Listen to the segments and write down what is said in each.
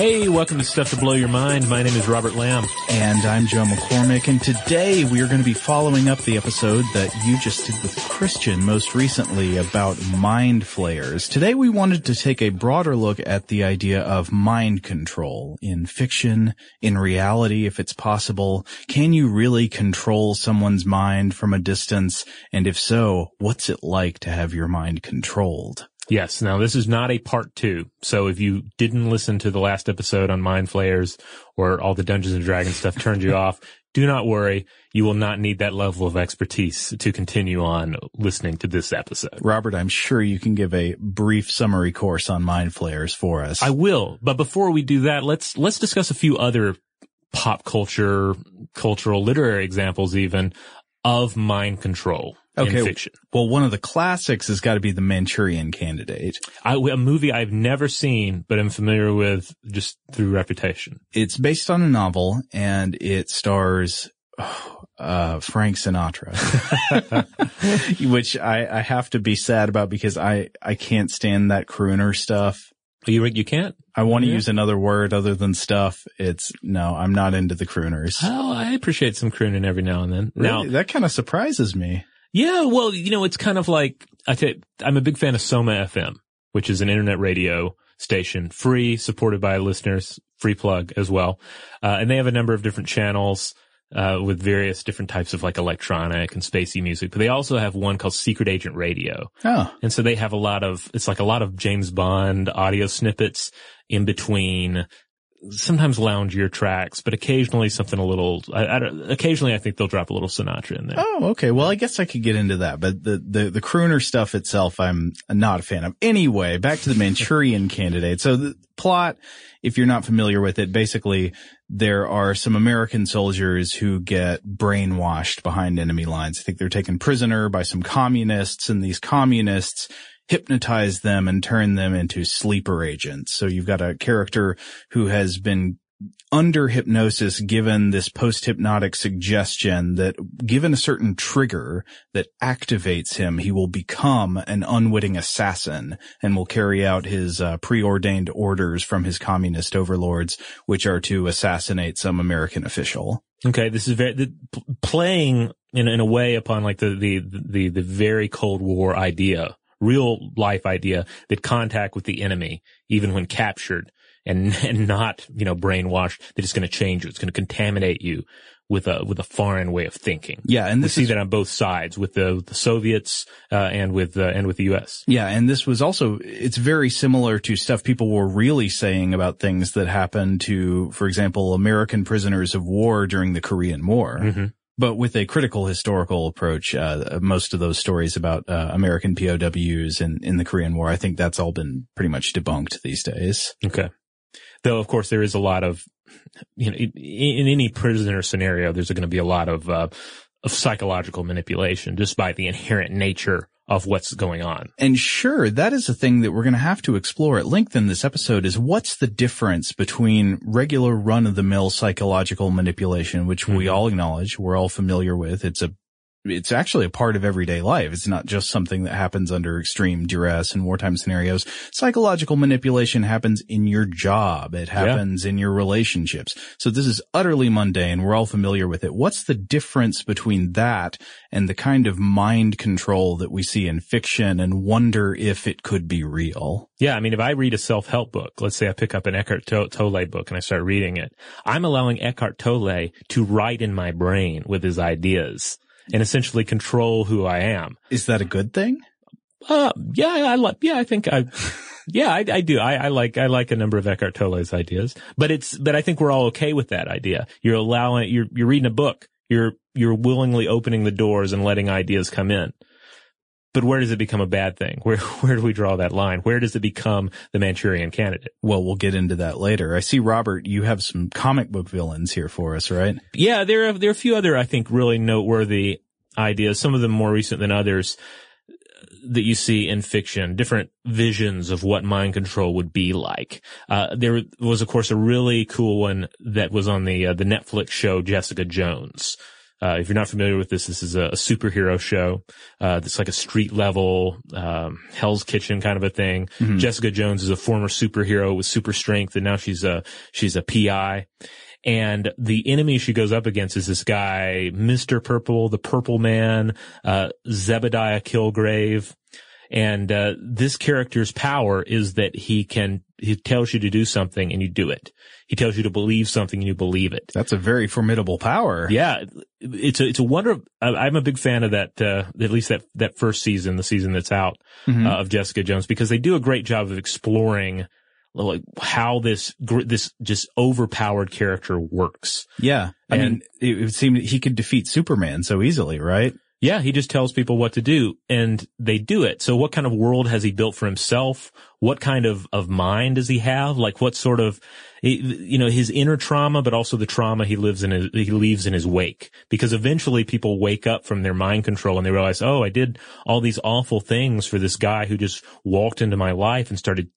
Hey, welcome to Stuff to Blow Your Mind. My name is Robert Lamb. And I'm Joe McCormick, and today we are going to be following up the episode that you just did with Christian most recently about mind flayers. Today we wanted to take a broader look at the idea of mind control in fiction, in reality, if it's possible. Can you really control someone's mind from a distance? And if so, what's it like to have your mind controlled? Yes. Now this is not a part two. So if you didn't listen to the last episode on Mind Flayers or all the Dungeons and Dragons stuff turned you off, do not worry. You will not need that level of expertise to continue on listening to this episode. Robert, I'm sure you can give a brief summary course on mind flayers for us. I will. But before we do that, let's, let's discuss a few other pop culture, cultural, literary examples even of mind control okay. in fiction. Well, one of the classics has got to be the Manchurian Candidate. I, a movie I've never seen, but I'm familiar with just through reputation. It's based on a novel and it stars uh, Frank Sinatra, which I, I have to be sad about because I, I can't stand that crooner stuff. You you can't. I want to Yeah. use another word other than stuff. It's no, I'm not into the crooners. Oh, I appreciate some crooning every now and then. Now, that kind of surprises me. Yeah, well, you know, it's kind of like I tell I'm a big fan of Soma FM, which is an internet radio station, free, supported by listeners, free plug as well, uh, and they have a number of different channels. Uh, with various different types of like electronic and spacey music, but they also have one called Secret Agent Radio. Oh, And so they have a lot of, it's like a lot of James Bond audio snippets in between sometimes loungier tracks, but occasionally something a little, I, I occasionally I think they'll drop a little Sinatra in there. Oh, okay. Well, I guess I could get into that, but the, the, the crooner stuff itself, I'm not a fan of. Anyway, back to the Manchurian candidate. So the plot, if you're not familiar with it, basically there are some American soldiers who get brainwashed behind enemy lines. I think they're taken prisoner by some communists and these communists hypnotize them and turn them into sleeper agents. So you've got a character who has been under hypnosis given this post-hypnotic suggestion that given a certain trigger that activates him, he will become an unwitting assassin and will carry out his uh, preordained orders from his communist overlords, which are to assassinate some American official. Okay. This is very, the, playing in, in a way upon like the, the, the, the very Cold War idea, real life idea that contact with the enemy, even when captured and, and not, you know, brainwashed, that it's going to change you. It's going to contaminate you with a, with a foreign way of thinking. Yeah, and We this see is that on both sides with the, the Soviets, uh, and with, uh, and with the U.S. Yeah, and this was also, it's very similar to stuff people were really saying about things that happened to, for example, American prisoners of war during the Korean War. Mhm. But with a critical historical approach, uh, most of those stories about uh, American POWs in, in the Korean War, I think that's all been pretty much debunked these days. Okay. Though, of course, there is a lot of, you know, in, in any prisoner scenario, there's going to be a lot of, uh, of psychological manipulation just by the inherent nature of what's going on. And sure, that is a thing that we're going to have to explore at length in this episode is what's the difference between regular run of the mill psychological manipulation, which we Mhm. all acknowledge, we're all familiar with. It's a, it's actually a part of everyday life. It's not just something that happens under extreme duress and wartime scenarios. Psychological manipulation happens in your job. It happens in your relationships. So this is utterly mundane. We're all familiar with it. What's the difference between that and the kind of mind control that we see in fiction and wonder if it could be real? Yeah. I mean, if I read a self-help book, let's say I pick up an Eckhart Tolle book and I start reading it, I'm allowing Eckhart Tolle to write in my brain with his ideas and essentially control who I am. Is that a good thing? Uh, yeah, I like, yeah, I think I, yeah, I, I do. I, I like, I like a number of Eckhart Tolle's ideas, but it's, but I think we're all okay with that idea. You're allowing, you're, you're reading a book. You're, you're willingly opening the doors and letting ideas come in. But where does it become a bad thing? Where, where do we draw that line? Where does it become the Manchurian candidate? Well, we'll get into that later. I see, Robert, you have some comic book villains here for us, right? Yeah, there are, there are a few other, I think, really noteworthy ideas, some of them more recent than others. that you see in fiction, different visions of what mind control would be like. Uh, there was, of course, a really cool one that was on the uh, the Netflix show Jessica Jones. Uh, if you're not familiar with this, this is a, a superhero show. Uh, it's like a street level, um, Hell's Kitchen kind of a thing. Jessica Jones is a former superhero with super strength, and now she's a she's a PI. And the enemy she goes up against is this guy, Mr. Purple, the Purple Man, uh, Zebediah Kilgrave. And, uh, this character's power is that he can, he tells you to do something and you do it. He tells you to believe something and you believe it. That's a very formidable power. Yeah, it's a it's a wonder. Of, I'm a big fan of that. Uh, at least that that first season, the season that's out Mhm. uh, of Jessica Jones, because they do a great job of exploring like how this this just overpowered character works. Yeah. I And- mean, it, it seemed he could defeat Superman so easily, right? Yeah, he just tells people what to do and they do it. So what kind of world has he built for himself? What kind of, of mind does he have? Like what sort of, you know, his inner trauma, but also the trauma he lives in, his, he leaves in his wake. Because eventually people wake up from their mind control and they realize, oh, I did all these awful things for this guy who just walked into my life and started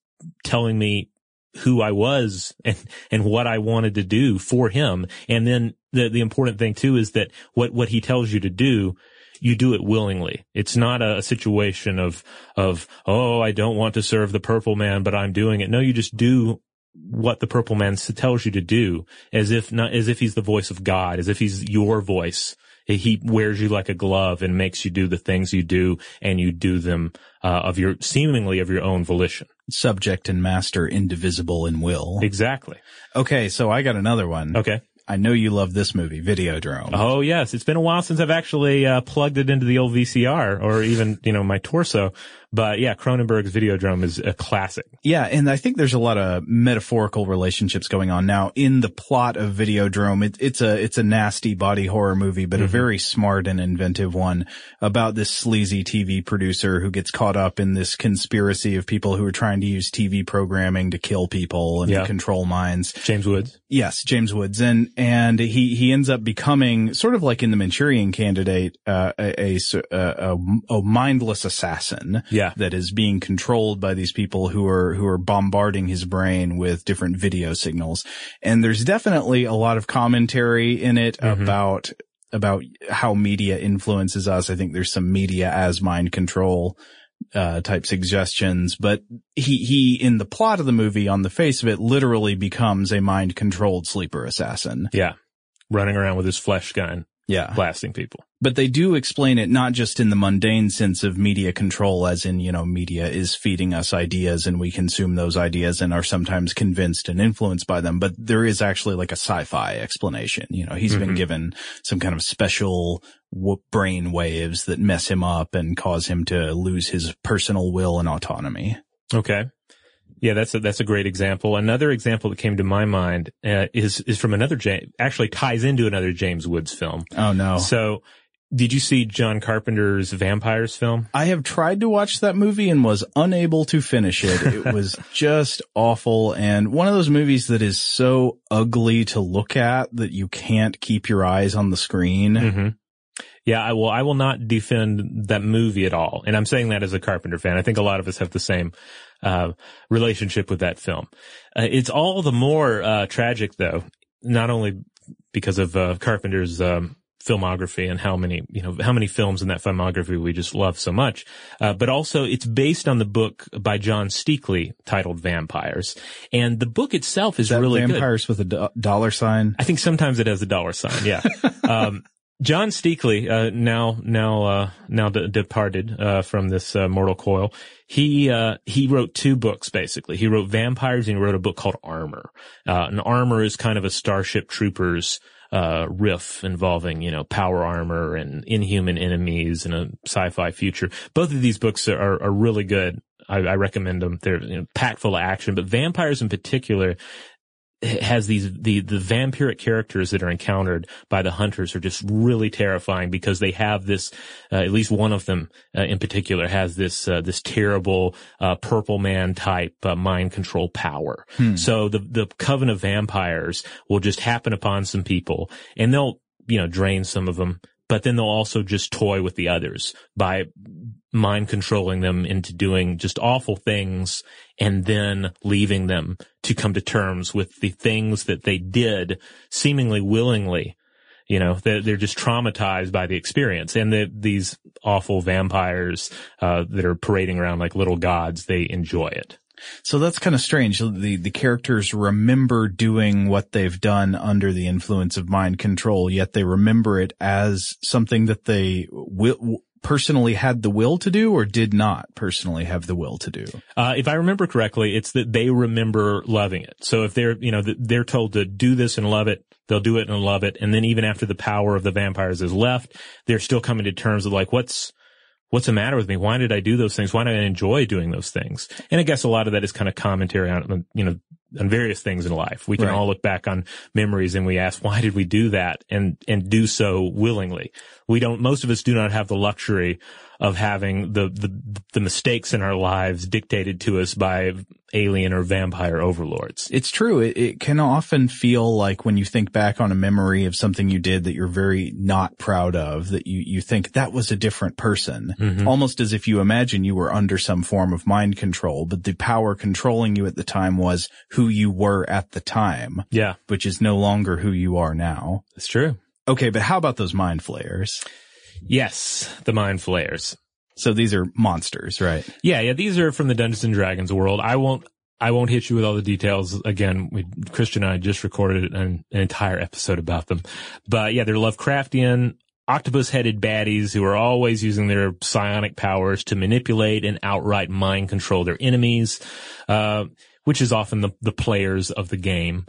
telling me who I was and, and what I wanted to do for him. And then the, the important thing too is that what, what he tells you to do, you do it willingly. It's not a, situation of, of, oh, I don't want to serve the purple man, but I'm doing it. No, you just do what the purple man tells you to do as if not, as if he's the voice of God, as if he's your voice. He wears you like a glove and makes you do the things you do and you do them, uh, of your, seemingly of your own volition. Subject and master indivisible in will. Exactly. Okay. So I got another one. Okay. I know you love this movie, Videodrome. Oh yes, it's been a while since I've actually uh, plugged it into the old VCR or even you know my torso. But yeah, Cronenberg's Videodrome is a classic. Yeah, and I think there's a lot of metaphorical relationships going on now in the plot of Videodrome. It, it's a it's a nasty body horror movie, but a very smart and inventive one about this sleazy TV producer who gets caught up in this conspiracy of people who are trying to use TV programming to kill people and Yeah. control minds. James Woods. Yes, James Woods, and and he he ends up becoming sort of like in the Manchurian Candidate, uh, a, a- a- a mindless assassin Yeah. That is being controlled by these people who are who are bombarding his brain with different video signals. And there's definitely a lot of commentary in it Mhm. about about how media influences us. I think there's some media as mind control uh, type suggestions, but he, he, in the plot of the movie, on the face of it, literally becomes a mind controlled sleeper assassin. Yeah. Running around with his flesh gun, Yeah. blasting people. But they do explain it not just in the mundane sense of media control, as in, you know, media is feeding us ideas and we consume those ideas and are sometimes convinced and influenced by them, but there is actually like a sci-fi explanation. You know, he's been Mhm. given some kind of special w- brain waves that mess him up and cause him to lose his personal will and autonomy. Okay. Yeah, that's a, that's a great example. Another example that came to my mind uh, is is from another James, actually ties into another James Woods film. Oh no. So, did you see John Carpenter's Vampires film? I have tried to watch that movie and was unable to finish it. It was just awful and one of those movies that is so ugly to look at that you can't keep your eyes on the screen. hmm Yeah, I will. I will not defend that movie at all, and I'm saying that as a Carpenter fan. I think a lot of us have the same uh, relationship with that film. Uh, it's all the more uh, tragic, though, not only because of uh, Carpenter's um, filmography and how many you know how many films in that filmography we just love so much, uh, but also it's based on the book by John Steakley titled Vampires, and the book itself is Is really good. vampires with a do- dollar sign? I think sometimes it has a dollar sign. Yeah. um, John Steakley, uh, now, now, uh, now de- departed, uh, from this, uh, mortal coil. He, uh, he wrote two books basically. He wrote Vampires and he wrote a book called Armor. Uh, and Armor is kind of a Starship Troopers, uh, riff involving, you know, power armor and inhuman enemies and a sci-fi future. Both of these books are, are, are really good. I, I recommend them. They're you know, packed full of action, but vampires in particular, has these the the vampiric characters that are encountered by the hunters are just really terrifying because they have this uh, at least one of them uh, in particular has this uh, this terrible uh, purple man type uh, mind control power Hmm. so the the coven of vampires will just happen upon some people and they'll you know drain some of them but then they'll also just toy with the others by mind controlling them into doing just awful things and then leaving them to come to terms with the things that they did seemingly willingly. You know, they're, just traumatized by the experience and the, these awful vampires, uh, that are parading around like little gods, they enjoy it. So that's kind of strange. The the characters remember doing what they've done under the influence of mind control, yet they remember it as something that they will personally had the will to do or did not personally have the will to do. Uh, if I remember correctly, it's that they remember loving it. So if they're, you know, they're told to do this and love it, they'll do it and love it. And then even after the power of the vampires is left, they're still coming to terms with like, what's, what's the matter with me? Why did I do those things? Why did I enjoy doing those things? And I guess a lot of that is kind of commentary on, you know, on various things in life. We can Right. all look back on memories and we ask, why did we do that? And, and do so willingly. We don't, most of us do not have the luxury of having the, the, the mistakes in our lives dictated to us by alien or vampire overlords. It's true. It, it can often feel like when you think back on a memory of something you did that you're very not proud of, that you, you think that was a different person. Mhm. Almost as if you imagine you were under some form of mind control, but the power controlling you at the time was who you were at the time, Yeah, which is no longer who you are now. that's true. Okay, but how about those mind flayers? Yes, the mind flayers. So these are monsters, right? Yeah, yeah, these are from the Dungeons and Dragons world. I won't, I won't hit you with all the details. Again, we, Christian and I just recorded an, an entire episode about them. But yeah, they're Lovecraftian, octopus headed baddies who are always using their psionic powers to manipulate and outright mind control their enemies, uh, which is often the, the players of the game.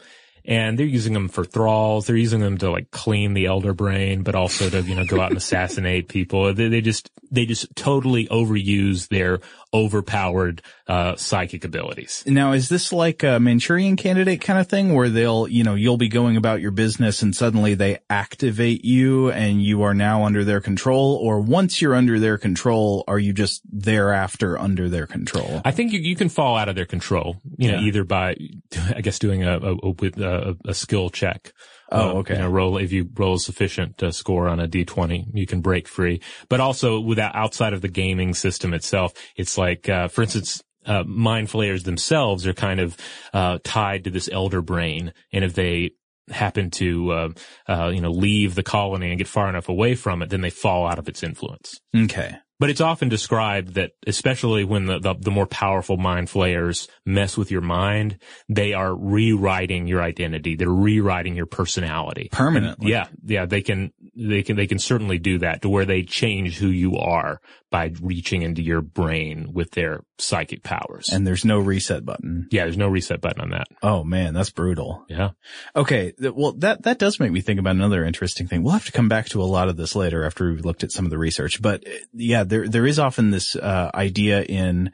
And they're using them for thralls. They're using them to like clean the elder brain, but also to, you know, go out and assassinate people. They, they just, they just totally overuse their overpowered, uh, psychic abilities. Now, is this like a Manchurian candidate kind of thing where they'll, you know, you'll be going about your business and suddenly they activate you and you are now under their control? Or once you're under their control, are you just thereafter under their control? I think you, you can fall out of their control, you know, Yeah. either by, I guess, doing a, a, a, a skill check. Oh, Uh, okay. You know, roll, if you roll a sufficient uh, score on a D20, you can break free. But also without, outside of the gaming system itself, it's like, uh, for instance, uh, mind flayers themselves are kind of, uh, tied to this elder brain. And if they, happen to, uh, uh, you know, leave the colony and get far enough away from it, then they fall out of its influence. Okay. But it's often described that, especially when the, the, the more powerful mind flayers mess with your mind, they are rewriting your identity. They're rewriting your personality. Permanently. Yeah. Yeah. They can, they can, they can certainly do that to where they change who you are by reaching into your brain with their psychic powers. And there's no reset button. yeah, there's no reset button on that. Oh man, that's brutal. Yeah. Okay. Well, that, that does make me think about another interesting thing. We'll have to come back to a lot of this later after we've looked at some of the research, but uh, yeah, there, there is often this, uh, idea in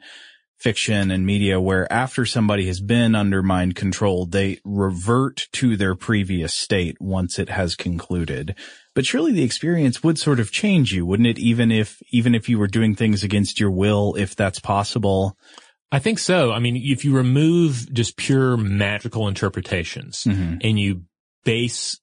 fiction and media where after somebody has been under mind control, they revert to their previous state once it has concluded. But surely the experience would sort of change you, wouldn't it? Even if, even if you were doing things against your will, if that's possible. I think so. I mean, if you remove just pure magical interpretations Mhm. and you base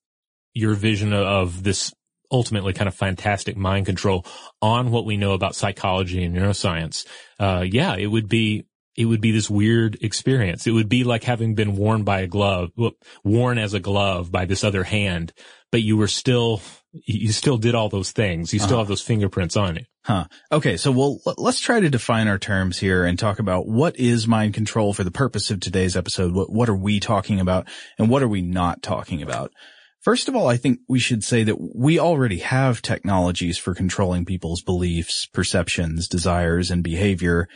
your vision of this ultimately kind of fantastic mind control on what we know about psychology and neuroscience, uh, yeah, it would be, it would be this weird experience. It would be like having been worn by a glove, worn as a glove by this other hand, but you were still, you still did all those things. You still Uh-huh. have those fingerprints on you. Huh. Okay. So we'll, let's try to define our terms here and talk about what is mind control for the purpose of today's episode. What, what are we talking about and what are we not talking about? First of all, I think we should say that we already have technologies for controlling people's beliefs, perceptions, desires, and behavior.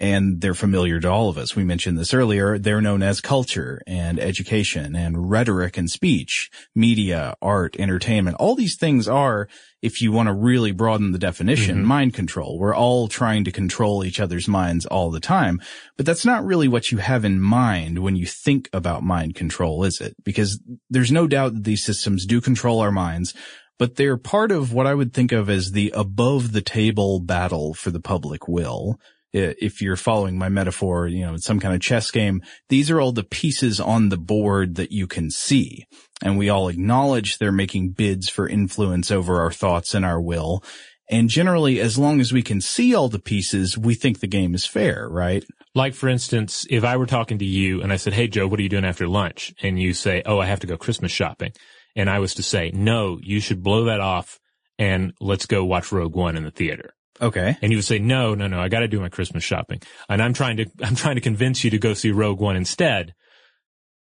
And they're familiar to all of us. We mentioned this earlier. They're known as culture and education and rhetoric and speech, media, art, entertainment. All these things are, if you want to really broaden the definition, Mhm. mind control. We're all trying to control each other's minds all the time. But that's not really what you have in mind when you think about mind control, is it? Because there's no doubt that these systems do control our minds, but they're part of what I would think of as the above the table battle for the public will. I- If you're following my metaphor, you know, some kind of chess game. These are all the pieces on the board that you can see. And we all acknowledge they're making bids for influence over our thoughts and our will. And generally, as long as we can see all the pieces, we think the game is fair, right? Like, for instance, if I were talking to you and I said, Hey, Joe, what are you doing after lunch? And you say, Oh, I have to go Christmas shopping. And I was to say, no, you should blow that off and let's go watch Rogue One in the theater. Okay. And you would say, no, no, no, I got to do my Christmas shopping. And I'm trying to, I'm trying to convince you to go see Rogue One instead.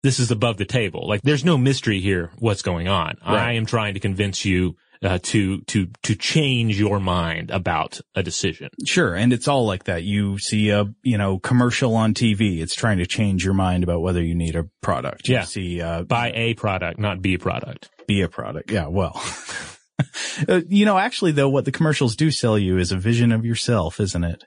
This is above the table. Like there's no mystery here. What's going on? Right. I am trying to convince you uh, to to to change your mind about a decision. Sure. And it's all like that. You see a, you know, commercial on TV. It's trying to change your mind about whether you need a product. You Yeah. see, uh, Buy a product, not be a product. be a product. Yeah. Well, Uh, you know, actually though, what the commercials do sell you is a vision of yourself, isn't it?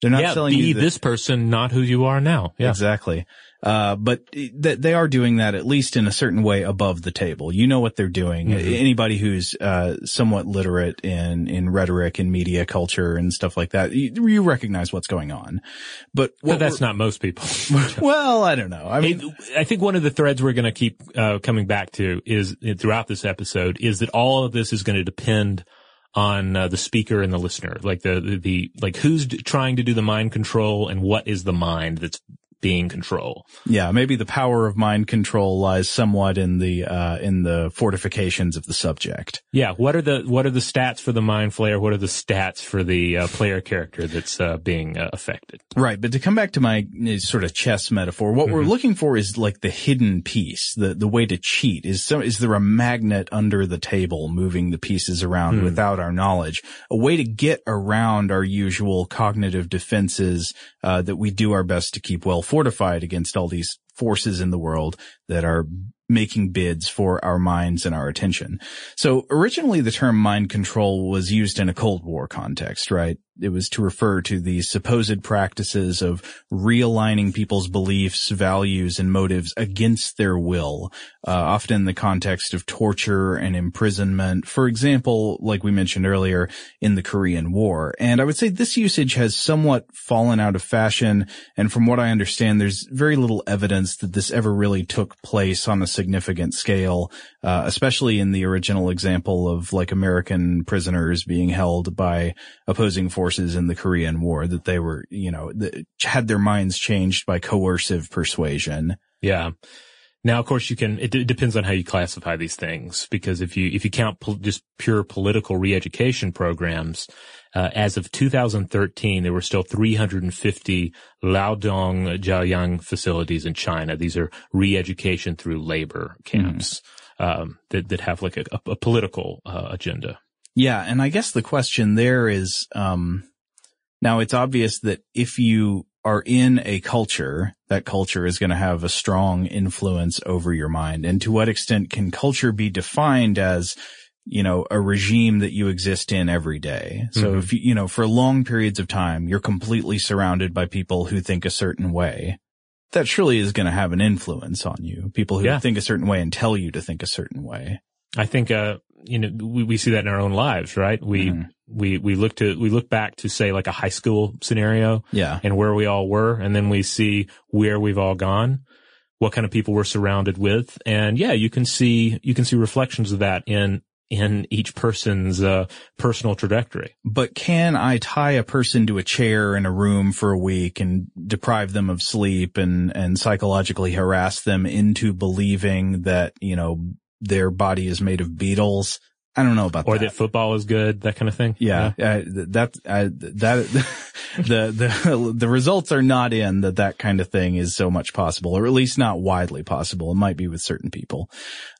They're not yeah, selling be you the- this person, not who you are now. Yeah. Exactly. Uh, but th- they are doing that at least in a certain way above the table. You know what they're doing. Mhm. Anybody who's, uh, somewhat literate in, in rhetoric and media culture and stuff like that, you, you recognize what's going on. But that's not most people. well, I don't know. I mean, It- I think one of the threads we're going to keep uh, coming back to is throughout this episode is that all of this is going to depend on uh, the speaker and the listener, like the, the the like who's d- trying to do the mind control and what is the mind that's being control. yeah, maybe the power of mind control lies somewhat in the, uh, in the fortifications of the subject. Yeah, what are the what are the stats for the mind flayer? What are the stats for the uh, player character that's uh, being uh, affected? Right, but to come back to my uh, sort of chess metaphor, what we're looking for is like the hidden piece, the the way to cheat. Is so is there a magnet under the table moving the pieces around Hmm. without our knowledge? A way to get around our usual cognitive defenses uh, that we do our best to keep well fortified against all these forces in the world that are making bids for our minds and our attention. So originally the term mind control was used in a Cold War context, right? It was to refer to the supposed practices of realigning people's beliefs, values, and motives against their will, uh, often in the context of torture and imprisonment. For example, like we mentioned earlier, in the Korean War. And I would say this usage has somewhat fallen out of fashion. And from what I understand, there's very little evidence that this ever really took place on a significant scale, uh, especially in the original example of like American prisoners being held by opposing forces in the Korean War, that they were, you know, that had their minds changed by coercive persuasion. Yeah. Now, of course, you can. It d- depends on how you classify these things, because if you if you count pol- just pure political re-education programs, uh, as of 2013, there were still 350 Laodong Jiaoyang facilities in China. These are re-education through labor camps um, that that have like a, a, a political uh, agenda. Yeah, and I guess the question there is, um, now it's obvious that if you are in a culture, that culture is going to have a strong influence over your mind. And to what extent can culture be defined as, you know, a regime that you exist in every day? So Mhm. if you, you know, for long periods of time, you're completely surrounded by people who think a certain way. That surely is going to have an influence on you. People who Yeah. think a certain way and tell you to think a certain way. I think, uh, you know, we, we see that in our own lives, right? We, Mhm. we, we look to, we look back to say like a high school scenario Yeah. and where we all were. And then we see where we've all gone, what kind of people we're surrounded with. And yeah, you can see, you can see reflections of that in, in each person's, uh, personal trajectory. But can I tie a person to a chair in a room for a week and deprive them of sleep and, and psychologically harass them into believing that, you know, their body is made of beetles? I don't know about Or that. Or that football is good, that kind of thing. yeah, uh, that, uh, that, the, the, the results are not in that that kind of thing is so much possible, or at least not widely possible. It might be with certain people.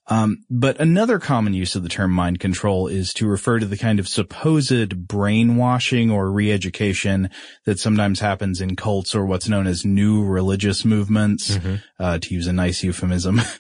Um, but another common use of the term mind control is to refer to the kind of supposed brainwashing or re-education that sometimes happens in cults or what's known as new religious movements, Mhm. uh, to use a nice euphemism.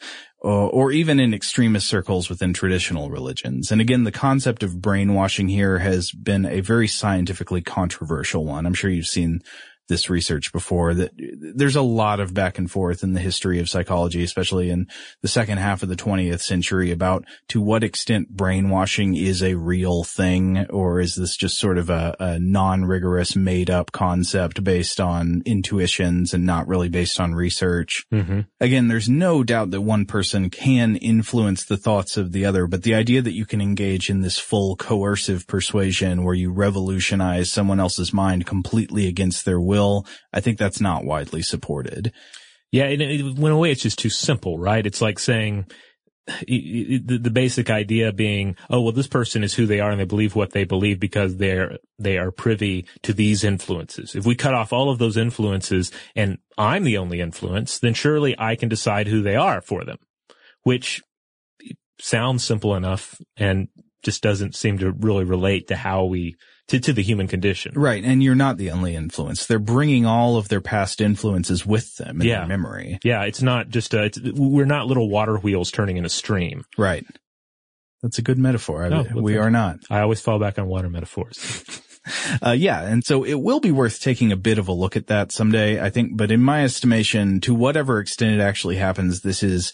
Or, or even in extremist circles within traditional religions. And again, the concept of brainwashing here has been a very scientifically controversial one. I'm sure you've seen this research before that there's a lot of back and forth in the history of psychology, especially in the second half of the 20th century about to what extent brainwashing is a real thing or is this just sort of a, a non-rigorous made up concept based on intuitions and not really based on research. Mm-hmm. Again, there's no doubt that one person can influence the thoughts of the other, but the idea that you can engage in this full coercive persuasion where you revolutionize someone else's mind completely against their will I think that's not widely supported. Yeah, in, in a way, it's just too simple, right? It's like saying the basic idea being, oh, well, this person is who they are and they believe what they believe because they're, they are privy to these influences. If we cut off all of those influences and I'm the only influence, then surely I can decide who they are for them, which sounds simple enough and just doesn't seem to really relate to how we to, to the human condition. Right. And you're not the only influence. They're bringing all of their past influences with them in yeah. their memory. Yeah. It's not just, a, it's, we're not little water wheels turning in a stream. Right. That's a good metaphor. Oh, well, we are not. I always fall back on water metaphors. uh, yeah. And so it will be worth taking a bit of a look at that someday, I think. But in my estimation, to whatever extent it actually happens, this is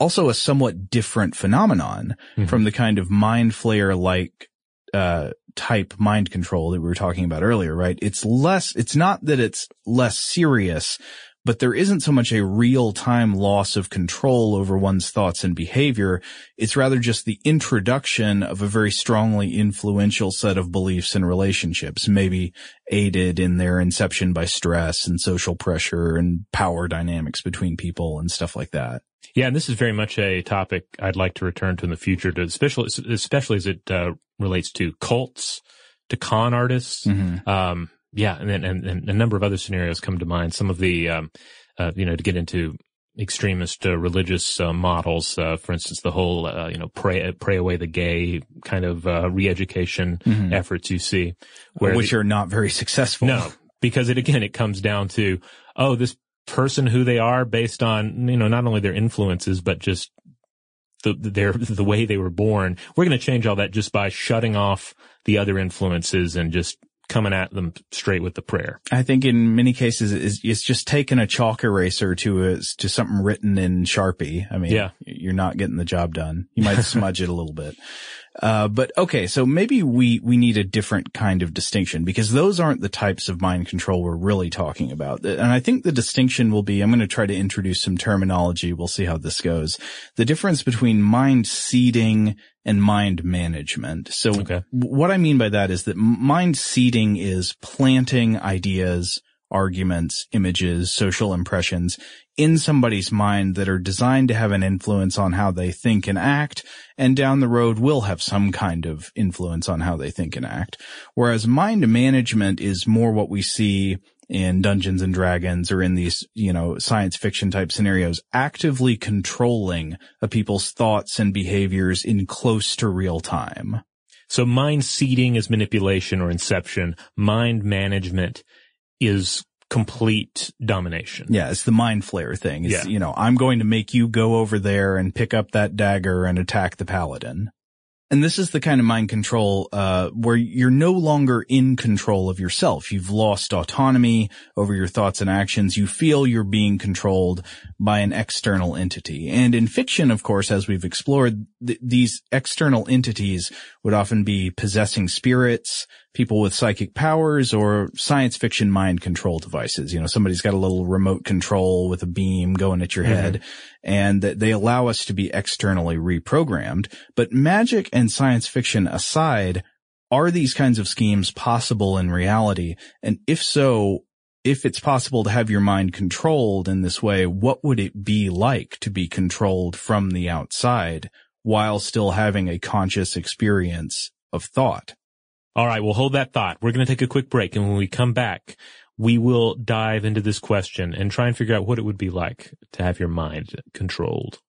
also a somewhat different phenomenon mm-hmm. from the kind of mind flayer like uh, type mind control that we were talking about earlier, right? It's less, it's not that it's less serious, but there isn't so much a real time loss of control over one's thoughts and behavior. It's rather just the introduction of a very strongly influential set of beliefs and relationships, maybe aided in their inception by stress and social pressure and power dynamics between people and stuff like that. Yeah, and this is very much a topic I'd like to return to in the future, to especially especially as it uh, relates to cults, to con artists. Mm-hmm. Um, yeah, and, and, and a number of other scenarios come to mind. Some of the, um, uh, you know, to get into extremist uh, religious uh, models, uh, for instance, the whole, uh, you know, pray pray away the gay kind of uh, re-education mm-hmm. efforts you see, which the, are not very successful. No, because it again it comes down to oh this person who they are based on you know not only their influences but just the their the way they were born. We're going to change all that just by shutting off the other influences and just coming at them straight with the prayer. I think in many cases it's, it's just taking a chalk eraser to a, to something written in Sharpie. I mean, yeah. you're not getting the job done. You might smudge it a little bit. Uh, but okay, so maybe we, we need a different kind of distinction because those aren't the types of mind control we're really talking about. And I think the distinction will be, I'm going to try to introduce some terminology. We'll see how this goes. The difference between mind seeding and mind management. So okay. what I mean by that is that mind seeding is planting ideas, arguments, images, social impressions in somebody's mind that are designed to have an influence on how they think and act, and down the road will have some kind of influence on how they think and act. Whereas mind management is more what we see in Dungeons and Dragons or in these, you know, science fiction type scenarios, actively controlling a people's thoughts and behaviors in close to real time. So mind seeding is manipulation or inception. Mind management is complete domination. Yeah, it's the mind flayer thing. It's, yeah. you know, I'm going to make you go over there and pick up that dagger and attack the paladin. And this is the kind of mind control, uh, where you're no longer in control of yourself. You've lost autonomy over your thoughts and actions. You feel you're being controlled by an external entity. And in fiction, of course, as we've explored, th- these external entities would often be possessing spirits, people with psychic powers or science fiction mind control devices. You know, somebody's got a little remote control with a beam going at your mm-hmm. head and that they allow us to be externally reprogrammed. But magic and science fiction aside, are these kinds of schemes possible in reality? And if so, if it's possible to have your mind controlled in this way, what would it be like to be controlled from the outside while still having a conscious experience of thought? All right, we'll hold that thought. We're going to take a quick break, and when we come back, we will dive into this question and try and figure out what it would be like to have your mind controlled.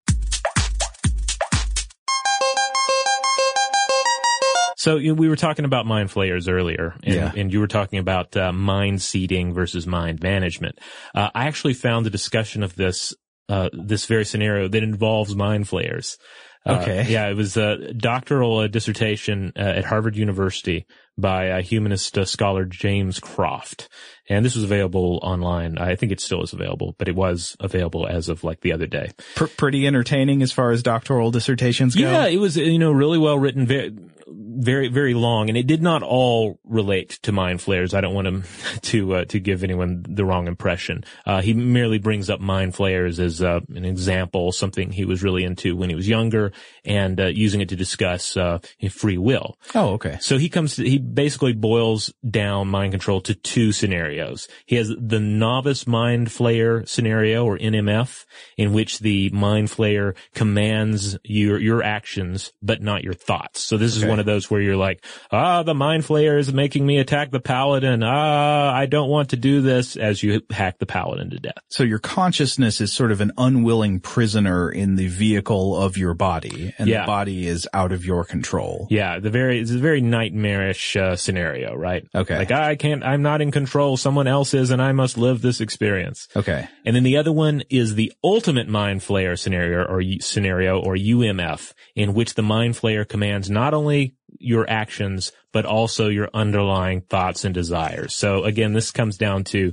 So you know, we were talking about mind flayers earlier, and, yeah. and you were talking about uh, mind seeding versus mind management. Uh, I actually found the discussion of this uh, this very scenario that involves mind flayers. Uh, Okay. yeah, it was a doctoral uh, dissertation uh, at Harvard University by uh, humanist uh, scholar James Croft. And this was available online. I think it still is available, but it was available as of like the other day. Pr- pretty entertaining as far as doctoral dissertations go. Yeah, it was, you know, really well written, very, very, very long, and it did not all relate to mind flayers. I don't want him to, uh, to give anyone the wrong impression. Uh, he merely brings up mind flayers as, uh, an example, something he was really into when he was younger, and, uh, using it to discuss, uh, free will. Oh, okay. So he comes to, he basically boils down mind control to two scenarios. He has the novice mind flayer scenario or NMF in which the mind flayer commands your, your actions, but not your thoughts. So this is Okay. One of those where you're like, ah, the mind flayer is making me attack the paladin. Ah, I don't want to do this as you hack the paladin to death. So your consciousness is sort of an unwilling prisoner in the vehicle of your body, and Yeah. the body is out of your control. Yeah, the very it's a very nightmarish uh, scenario, right? Okay. Like I can't, I'm not in control. Someone else is, and I must live this experience. Okay. And then the other one is the ultimate mind flayer scenario or scenario or UMF in which the mind flayer commands not only your actions, but also your underlying thoughts and desires. So again, this comes down to,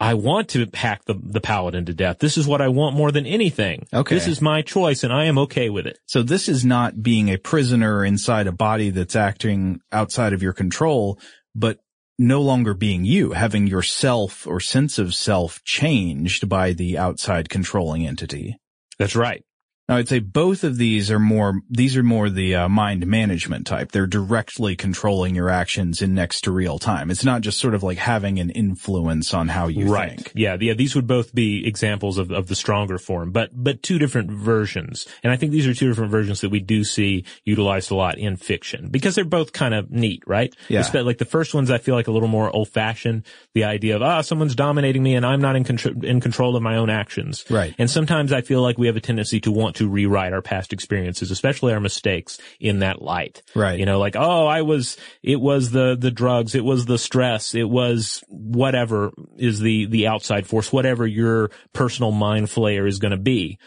I want to hack the, the paladin to death. This is what I want more than anything. Okay. This is my choice and I am okay with it. So this is not being a prisoner inside a body that's acting outside of your control, but no longer being you, having your self or sense of self changed by the outside controlling entity. That's right. Now I'd say both of these are more, these are more the uh, mind management type. They're directly controlling your actions in next to real time. It's not just sort of like having an influence on how you right. think. Yeah, yeah. These would both be examples of, of the stronger form, but but two different versions. And I think these are two different versions that we do see utilized a lot in fiction because they're both kind of neat, right? Yeah. Like the first one's, I feel like a little more old fashioned. The idea of ah, someone's dominating me and I'm not in control in control of my own actions. Right. And sometimes I feel like we have a tendency to want to rewrite our past experiences, especially our mistakes, in that light. Right. You know, like, oh, I was, it was the, the drugs, it was the stress, it was whatever is the, the outside force, whatever your personal mind flayer is going to be,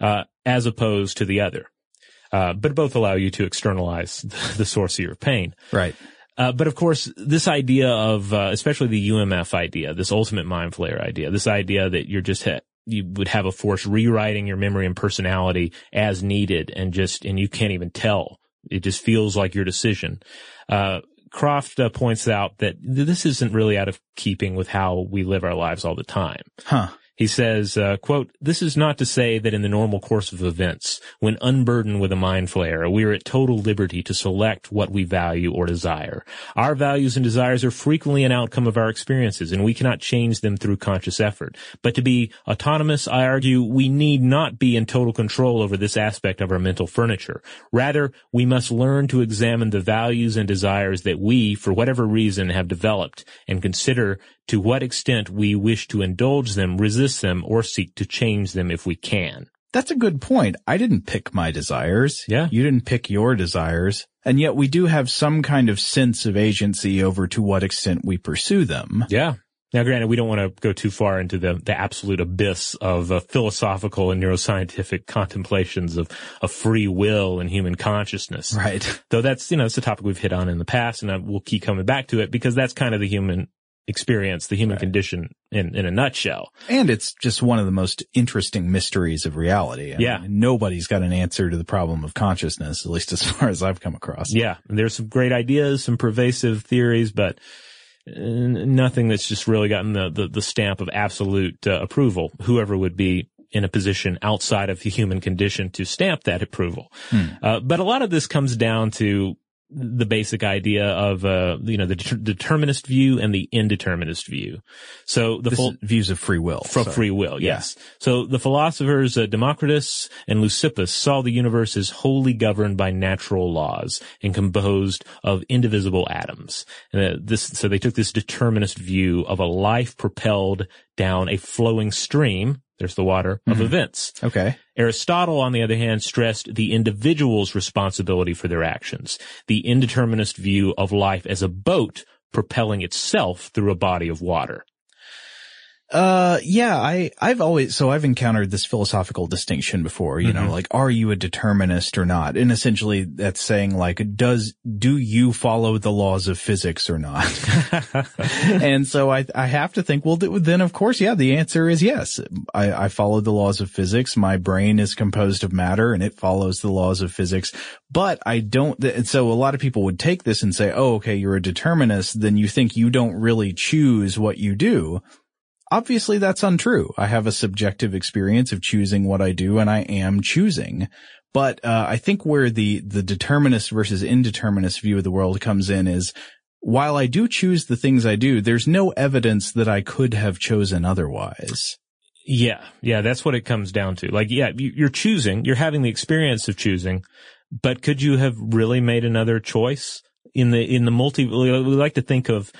uh, as opposed to the other. Uh, but both allow you to externalize the, source of your pain. Right. Uh, but of course, this idea of, uh, especially the UMF idea, this ultimate mind flayer idea, this idea that you're just, ha- you would have a force rewriting your memory and personality as needed and just, and you can't even tell. It just feels like your decision. Uh, Croft uh, points out that this isn't really out of keeping with how we live our lives all the time. Huh. He says, uh, quote, this is not to say that in the normal course of events, when unburdened with a mind flayer, we are at total liberty to select what we value or desire. Our values and desires are frequently an outcome of our experiences, and we cannot change them through conscious effort. But to be autonomous, I argue, we need not be in total control over this aspect of our mental furniture. Rather, we must learn to examine the values and desires that we, for whatever reason, have developed, and consider to what extent we wish to indulge them, resist them, or seek to change them if we can. That's a good point. I didn't pick my desires. Yeah. You didn't pick your desires. And yet we do have some kind of sense of agency over to what extent we pursue them. Yeah. Now, granted, we don't want to go too far into the, the absolute abyss of uh, philosophical and neuroscientific contemplations of, of free will and human consciousness. Right. Though that's, you know, it's a topic we've hit on in the past and I, we'll keep coming back to it because that's kind of the human experience, the human condition in, in a nutshell. And it's just one of the most interesting mysteries of reality. I Yeah. mean, nobody's got an answer to the problem of consciousness, at least as far as I've come across. Yeah, there's some great ideas, some pervasive theories, but uh, nothing that's just really gotten the, the, the stamp of absolute uh, approval. Whoever would be in a position outside of the human condition to stamp that approval. Uh, but a lot of this comes down to the basic idea of, uh, you know, the deter- determinist view and the indeterminist view. So the full, views of free will. from Sorry. free will, yes. So the philosophers uh, Democritus and Leucippus saw the universe as wholly governed by natural laws and composed of indivisible atoms. And uh, this, so they took this determinist view of a life propelled down a flowing stream. There's the water of mm-hmm. events. Okay. Aristotle, on the other hand, stressed the individual's responsibility for their actions, the indeterminist view of life as a boat propelling itself through a body of water. Uh, yeah, I, I've always, so I've encountered this philosophical distinction before, you know, Mhm. like, are you a determinist or not? And essentially that's saying like, does, do you follow the laws of physics or not? and so I, I have to think, well, then of course, yeah, the answer is yes. I, I follow the laws of physics. My brain is composed of matter and it follows the laws of physics, but I don't, and so a lot of people would take this and say, oh, okay, you're a determinist. Then you think you don't really choose what you do. Obviously that's untrue. I have a subjective experience of choosing what I do and I am choosing. But, uh, I think where the, the determinist versus indeterminist view of the world comes in is while I do choose the things I do, there's no evidence that I could have chosen otherwise. Yeah, yeah, that's what it comes down to. Like, yeah, you- you're choosing, you're having the experience of choosing, but could you have really made another choice in the in the multi? We like to think of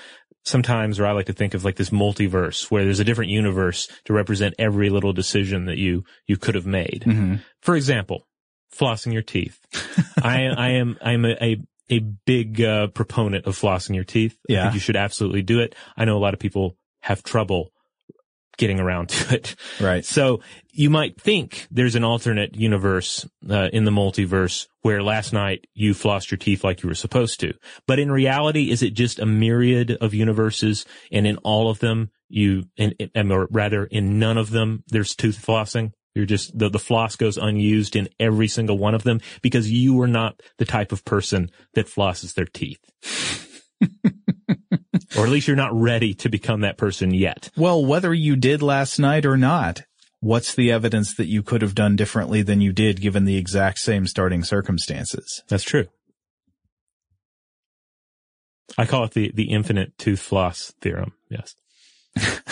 sometimes, or I like to think of like this multiverse where there's a different universe to represent every little decision that you you could have made. Mm-hmm. For example, flossing your teeth. I I am I'm a, a a big uh, proponent of flossing your teeth. I Yeah. think you should absolutely do it. I know a lot of people have trouble getting around to it. Right. So you might think there's an alternate universe uh, in the multiverse where last night you flossed your teeth like you were supposed to. But in reality, is it just a myriad of universes and in all of them you, and, and or rather in none of them, there's tooth flossing? You're just, the, the floss goes unused in every single one of them because you are not the type of person that flosses their teeth. or at least you're not ready to become that person yet. Well, whether you did last night or not, what's the evidence that you could have done differently than you did given the exact same starting circumstances? That's true. I call it the, the infinite tooth floss theorem. Yes.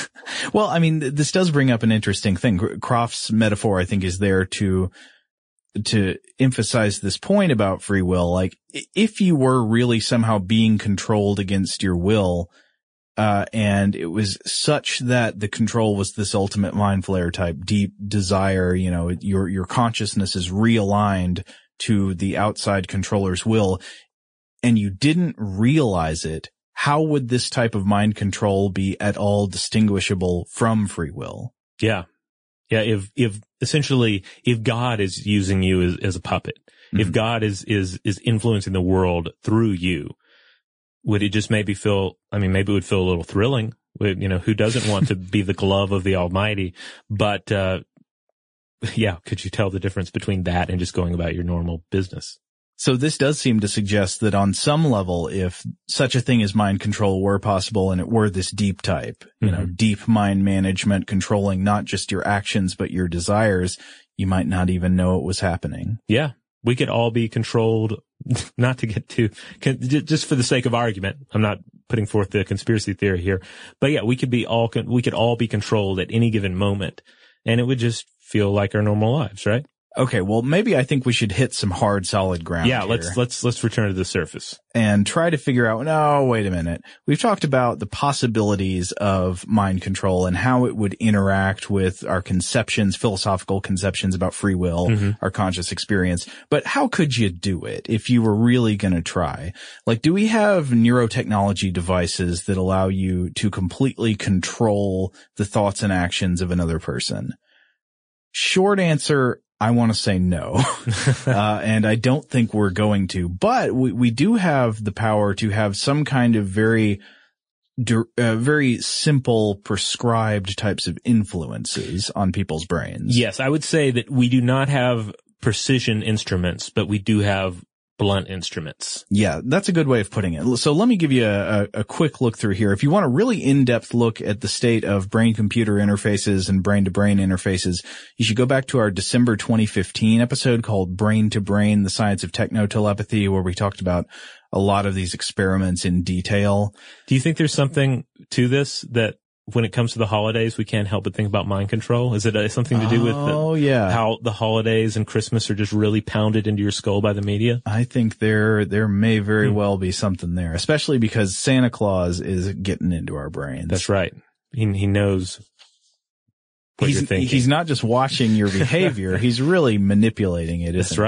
Well, I mean, th- this does bring up an interesting thing. Cr- Croft's metaphor, I think, is there to, to emphasize this point about free will. Like, if you were really somehow being controlled against your will, uh, and it was such that the control was this ultimate mind flayer type deep desire, you know, your, your consciousness is realigned to the outside controller's will and you didn't realize it, how would this type of mind control be at all distinguishable from free will? Yeah. Yeah. If, if essentially, if God is using you as, as a puppet, if Mhm. God is, is, is influencing the world through you, would it just maybe feel, I mean, maybe it would feel a little thrilling. You know, who doesn't want to be the glove of the Almighty? But, uh, yeah, could you tell the difference between that and just going about your normal business? So this does seem to suggest that on some level, if such a thing as mind control were possible and it were this deep type, you know, mm-hmm. deep mind management controlling not just your actions, but your desires, you might not even know it was happening. Yeah, we could all be controlled, not to get too, just for the sake of argument. I'm not putting forth the conspiracy theory here, but yeah, we could be all, con- we could all be controlled at any given moment and it would just feel like our normal lives, right? Okay. Well, maybe I think we should hit some hard, solid ground. yeah, here. let's, let's, let's return to the surface. and try to figure out, no, wait a minute. We've talked about the possibilities of mind control and how it would interact with our conceptions, philosophical conceptions about free will, Mhm. our conscious experience. But how could you do it if you were really going to try? Like, do we have neurotechnology devices that allow you to completely control the thoughts and actions of another person? Short answer, I want to say no. uh, and I don't think we're going to, but we, we do have the power to have some kind of very, uh, very simple prescribed types of influences on people's brains. yes, I would say that we do not have precision instruments, but we do have blunt instruments. Yeah, that's a good way of putting it. So let me give you a, a, quick look through here. If you want a really in-depth look at the state of brain-computer interfaces and brain-to-brain interfaces, you should go back to our December 2015 episode called Brain to Brain, the Science of Techno-Telepathy, where we talked about a lot of these experiments in detail. Do you think there's something to this that when it comes to the holidays, we can't help but think about mind control? Is it uh, something to do with the, Oh yeah. how the holidays and Christmas are just really pounded into your skull by the media? I think there there may very Hmm. well be something there, especially because Santa Claus is getting into our brains. That's right. He he knows what he's you're thinking. he's not just watching your behavior; he's really manipulating it. That's he?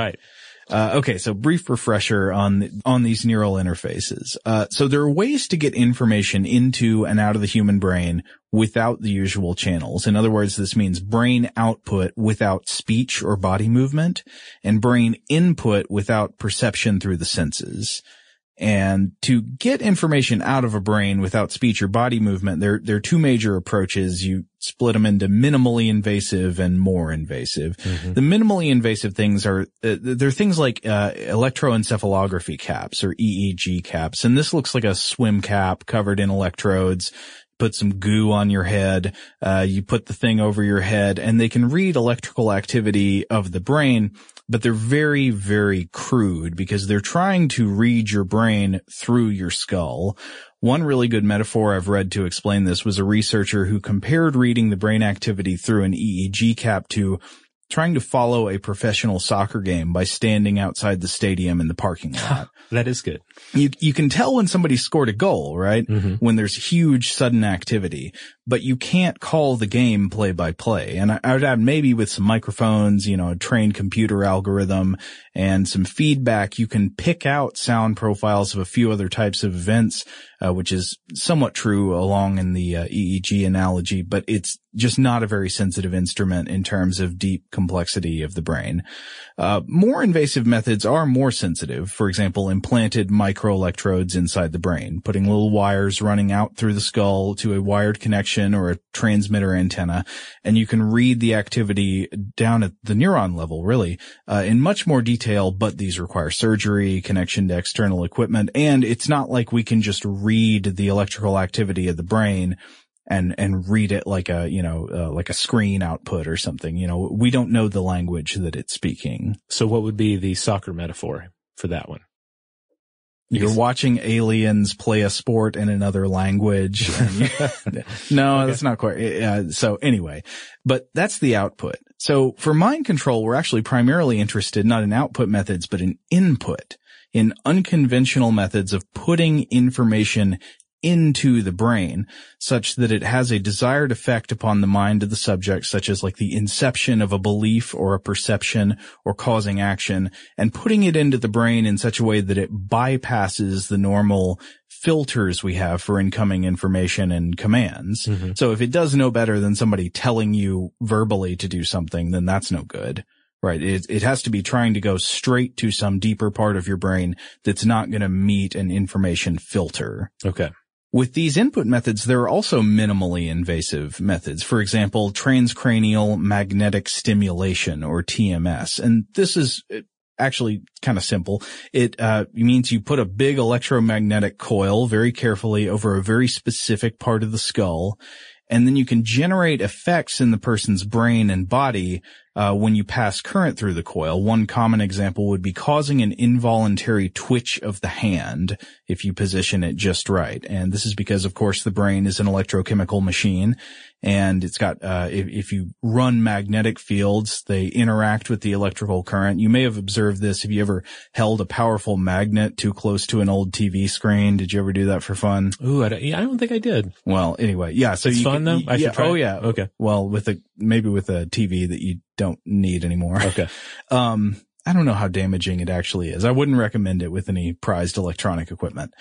Uh, okay, so brief refresher on on these neural interfaces. Uh, so there are ways to get information into and out of the human brain without the usual channels. In other words, this means brain output without speech or body movement, and brain input without perception through the senses. And to get information out of a brain without speech or body movement, there, there are two major approaches. You split them into minimally invasive and more invasive. Mm-hmm. The minimally invasive things are, uh, they're things like, uh, electroencephalography caps or EEG caps. And this looks like a swim cap covered in electrodes put some goo on your head, uh, you put the thing over your head and they can read electrical activity of the brain, but they're very, very crude because they're trying to read your brain through your skull. One really good metaphor I've read to explain this was a researcher who compared reading the brain activity through an EEG cap to trying to follow a professional soccer game by standing outside the stadium in the parking lot. That is good. you you can tell when somebody scored a goal, right? Mhm. When there's huge sudden activity, but you can't call the game play by play. And I, would add maybe with some microphones, you know, a trained computer algorithm and some feedback, you can pick out sound profiles of a few other types of events, uh, which is somewhat true along in the uh, EEG analogy, but it's just not a very sensitive instrument in terms of deep complexity of the brain. Uh, more invasive methods are more sensitive. For example, implanted microelectrodes inside the brain, putting little wires running out through the skull to a wired connection or a transmitter antenna, and you can read the activity down at the neuron level, really, uh, in much more detail. But these require surgery, connection to external equipment, and it's not like we can just read the electrical activity of the brain and and read it like a you know uh, like a screen output or something you know we don't know the language that it's speaking So what would be the soccer metaphor for that one? You're watching aliens play a sport in another language. And no that's not quite uh, so anyway but that's the output. So for mind control we're actually primarily interested not in output methods but in input in unconventional methods of putting information into the brain such that it has a desired effect upon the mind of the subject, such as like the inception of a belief or a perception or causing action and putting it into the brain in such a way that it bypasses the normal filters we have for incoming information and commands. Mhm. So if it does no better than somebody telling you verbally to do something, then that's no good. Right. It, it has to be trying to go straight to some deeper part of your brain that's not going to meet an information filter. Okay. With these input methods, there are also minimally invasive methods. For example, transcranial magnetic stimulation or TMS. And this is uh, actually kind of simple. It uh, means you put a big electromagnetic coil very carefully over a very specific part of the skull. And then you can generate effects in the person's brain and body uh, when you pass current through the coil. One common example would be causing an involuntary twitch of the hand if you position it just right. And this is because, of course, the brain is an electrochemical machine and it's got, uh, if, if you run magnetic fields, they interact with the electrical current. You may have observed this. Have you ever held a powerful magnet too close to an old TV screen? Did you ever do that for fun? Ooh, I don't, yeah, I don't think I did. Well, anyway, yeah. So It's you fun can- though? I yeah, should try Oh yeah. Okay. Well, with a, maybe with a TV that you don't need anymore. Okay. Um, I don't know how damaging it actually is. I wouldn't recommend it with any prized electronic equipment.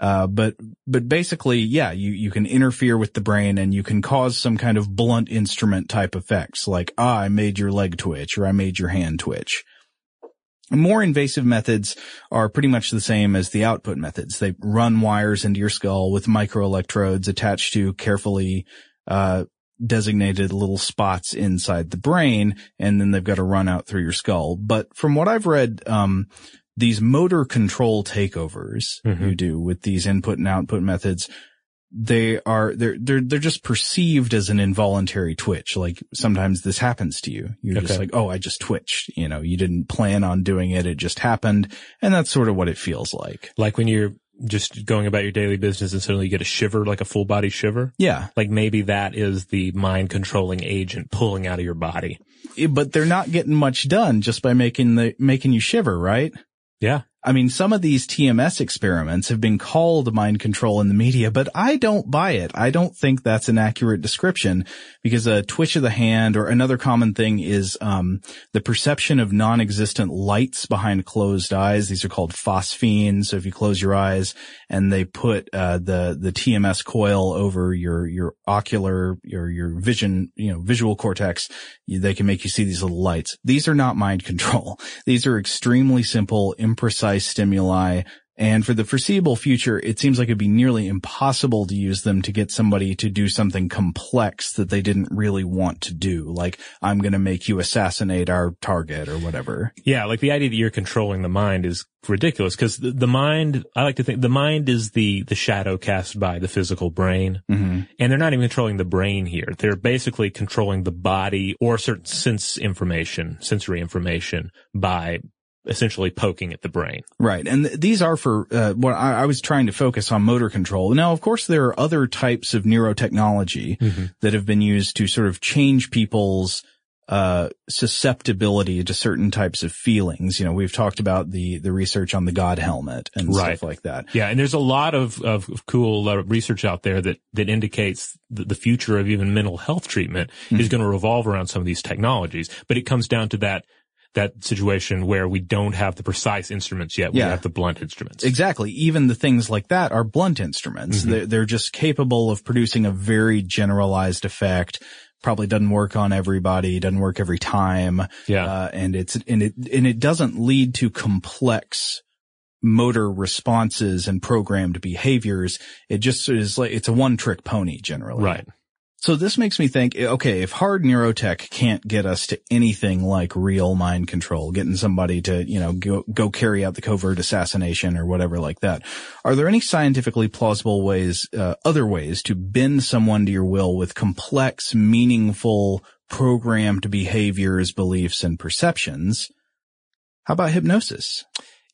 Uh, but, but basically, yeah, you, you can interfere with the brain and you can cause some kind of blunt instrument type effects like, ah, I made your leg twitch or I made your hand twitch. More invasive methods are pretty much the same as the output methods. They run wires into your skull with microelectrodes attached to carefully, uh, designated little spots inside the brain, and then they've got to run out through your skull. But from what I've read, um, these motor control takeovers Mhm. you do with these input and output methods, they are, they're, they're, they're just perceived as an involuntary twitch. Like sometimes this happens to you. You're just like, oh, I just twitched. You know, you didn't plan on doing it. It just happened. And that's sort of what it feels like. Like when you're just going about your daily business and suddenly you get a shiver, like a full body shiver. Yeah. Like maybe that is the mind controlling agent pulling out of your body. But they're not getting much done just by making the, making you shiver, right? Yeah. I mean, some of these TMS experiments have been called mind control in the media, but I don't buy it. I don't think that's an accurate description because a twitch of the hand or another common thing is, um, the perception of non-existent lights behind closed eyes. These are called phosphenes. So if you close your eyes and they put, uh, the, the TMS coil over your, your ocular, your, your vision, you know, visual cortex, they can make you see these little lights. These are not mind control. These are extremely simple, imprecise stimuli. And for the foreseeable future, it seems like it'd be nearly impossible to use them to get somebody to do something complex that they didn't really want to do. Like, I'm going to make you assassinate our target or whatever. Yeah, like the idea that you're controlling the mind is ridiculous because the, the, mind, I like to think the mind is the, the shadow cast by the physical brain. Mm-hmm. And they're not even controlling the brain here. They're basically controlling the body or certain sense information, sensory information by essentially poking at the brain. Right. And th- these are for uh, what I, I, was trying to focus on motor control. Now, of course, there are other types of neurotechnology mm-hmm. that have been used to sort of change people's uh, susceptibility to certain types of feelings. You know, we've talked about the, the research on the God helmet and right. stuff like that. Yeah. And there's a lot of, of cool uh, research out there that, that indicates that the future of even mental health treatment mm-hmm. is going to revolve around some of these technologies. But it comes down to that that situation where we don't have the precise instruments yet. We yeah. have the blunt instruments. Exactly. Even the things like that are blunt instruments. Mm-hmm. They're, they're just capable of producing a very generalized effect probably doesn't work on everybody, doesn't work every time. Yeah. Uh, and it's, and it, and it doesn't lead to complex motor responses and programmed behaviors. It just is like, it's a one trick pony generally. Right. So this makes me think, okay, if hard neurotech can't get us to anything like real mind control, getting somebody to, you know, go, go carry out the covert assassination or whatever like that, are there any scientifically plausible ways, uh, other ways to bend someone to your will with complex, meaningful, programmed behaviors, beliefs, and perceptions? How about hypnosis?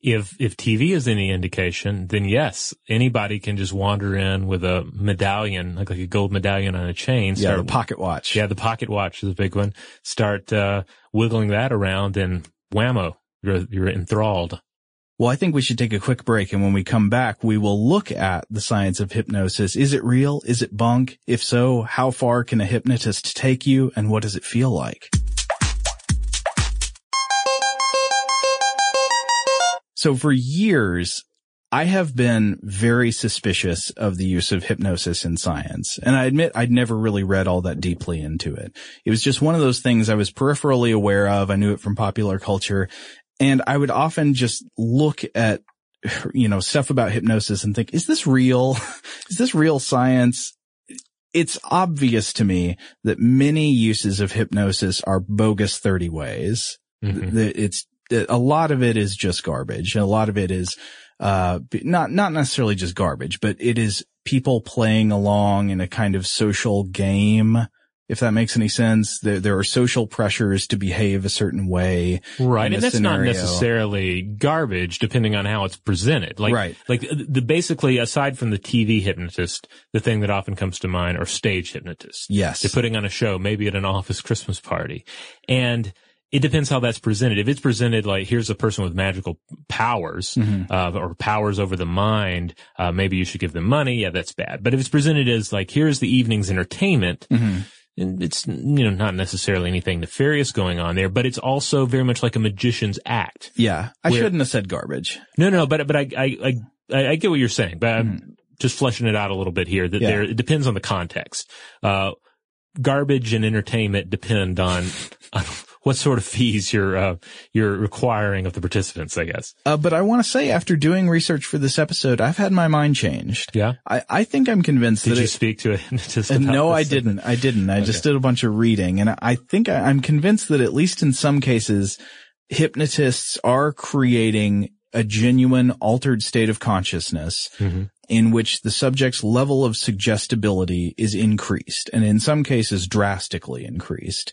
If if TV is any indication, then yes, anybody can just wander in with a medallion, like, like a gold medallion on a chain. Start, yeah, the pocket watch. Yeah, the pocket watch is a big one. Start uh, wiggling that around, and whammo, you're you're enthralled. Well, I think we should take a quick break, and when we come back, we will look at the science of hypnosis. Is it real? Is it bunk? If so, how far can a hypnotist take you, and what does it feel like? So for years, I have been very suspicious of the use of hypnosis in science. And I admit I'd never really read all that deeply into it. It was just one of those things I was peripherally aware of. I knew it from popular culture. And I would often just look at, you know, stuff about hypnosis and think, is this real? is this real science? It's obvious to me that many uses of hypnosis are bogus 30 ways. Mm-hmm. It's a lot of it is just garbage. And a lot of it is, uh, not, not necessarily just garbage, but it is people playing along in a kind of social game. If that makes any sense, there, there are social pressures to behave a certain way. Right. And that's scenario. not necessarily garbage depending on how it's presented. Like, right. like the basically aside from the TV hypnotist, the thing that often comes to mind are stage hypnotists. Yes. They're putting on a show, maybe at an office Christmas party. And it depends how that's presented. If it's presented like here's a person with magical powers mm-hmm. uh, or powers over the mind, uh, maybe you should give them money. Yeah, that's bad. But if it's presented as like here's the evening's entertainment. Mm-hmm. It's, you know, not necessarily anything nefarious going on there, but it's also very much like a magician's act. Yeah. I where, shouldn't have said garbage. No, no, but, but I, I, I, I get what you're saying, but mm-hmm. I'm just fleshing it out a little bit here that yeah. there, it depends on the context. Uh, garbage and entertainment depend on, on what sort of fees you're uh, you're requiring of the participants, I guess. Uh, but I want to say, after doing research for this episode, I've had my mind changed. Yeah, I, I think I'm convinced. Did that you it, speak to a hypnotist? Uh, no, I didn't. I didn't. I okay. just did a bunch of reading, and I think I, I'm convinced that at least in some cases, hypnotists are creating a genuine altered state of consciousness mm-hmm. in which the subject's level of suggestibility is increased and in some cases drastically increased.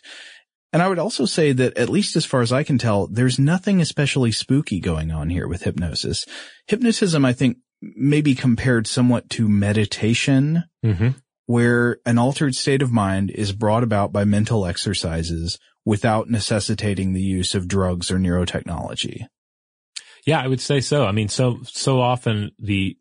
And I would also say that at least as far as I can tell, there's nothing especially spooky going on here with hypnosis. Hypnotism, I think, may be compared somewhat to meditation, mm-hmm. where an altered state of mind is brought about by mental exercises without necessitating the use of drugs or neurotechnology. Yeah, I would say so. I mean, so, so often the,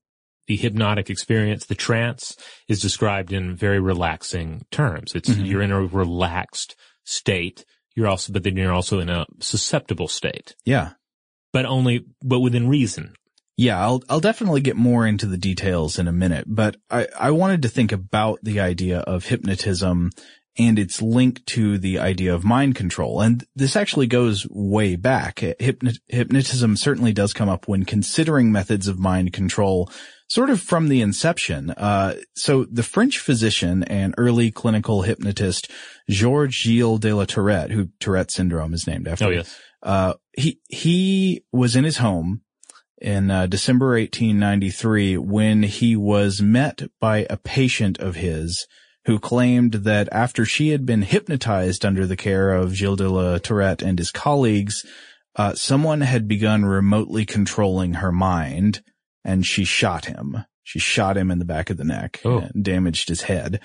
the hypnotic experience, the trance is described in very relaxing terms. It's, Mhm. you're in a relaxed state. You're also, but then you're also in a susceptible state, Yeah. but only, but within reason. Yeah, I'll I'll definitely get more into the details in a minute, but I, I wanted to think about the idea of hypnotism and its linked to the idea of mind control. And this actually goes way back. Hypno- hypnotism certainly does come up when considering methods of mind control sort of from the inception. Uh, so the French physician and early clinical hypnotist Georges Gilles de la Tourette, who Tourette syndrome is named after. Oh, yes. Uh, he, he was in his home in uh, December 1893 when he was met by a patient of his who claimed that after she had been hypnotized under the care of Gilles de la Tourette and his colleagues, uh, someone had begun remotely controlling her mind and she shot him. She shot him in the back of the neck Oh. and damaged his head.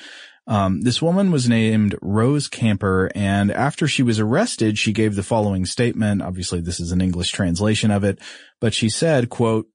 Um, this woman was named Rose Camper, and after she was arrested, she gave the following statement. Obviously, this is an English translation of it, but she said, quote,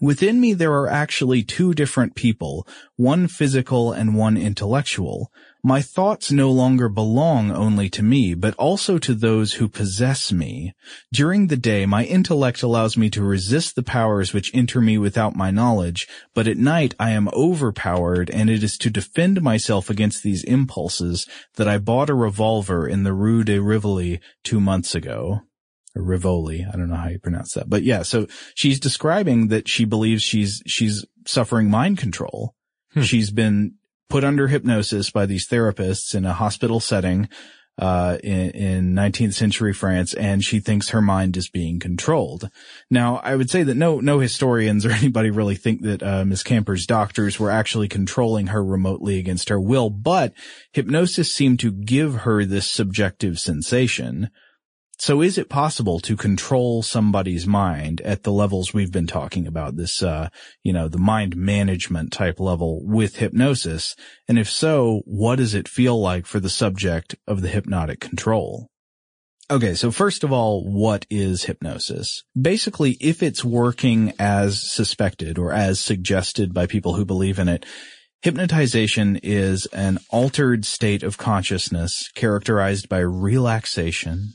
Within me there are actually two different people, one physical and one intellectual. My thoughts no longer belong only to me, but also to those who possess me. During the day, my intellect allows me to resist the powers which enter me without my knowledge, but at night I am overpowered, and it is to defend myself against these impulses that I bought a revolver in the Rue de Rivoli two months ago. Rivoli, I don't know how you pronounce that, but yeah, so she's describing that she believes she's, she's suffering mind control. Hmm. She's been put under hypnosis by these therapists in a hospital setting, uh, in, in 19th century France, and she thinks her mind is being controlled. Now, I would say that no, no historians or anybody really think that, uh, Miss Camper's doctors were actually controlling her remotely against her will, but hypnosis seemed to give her this subjective sensation. So is it possible to control somebody's mind at the levels we've been talking about, this, uh, you know, the mind management type level with hypnosis? And if so, what does it feel like for the subject of the hypnotic control? Okay, so first of all, what is hypnosis? Basically, if it's working as suspected or as suggested by people who believe in it, hypnotization is an altered state of consciousness characterized by relaxation,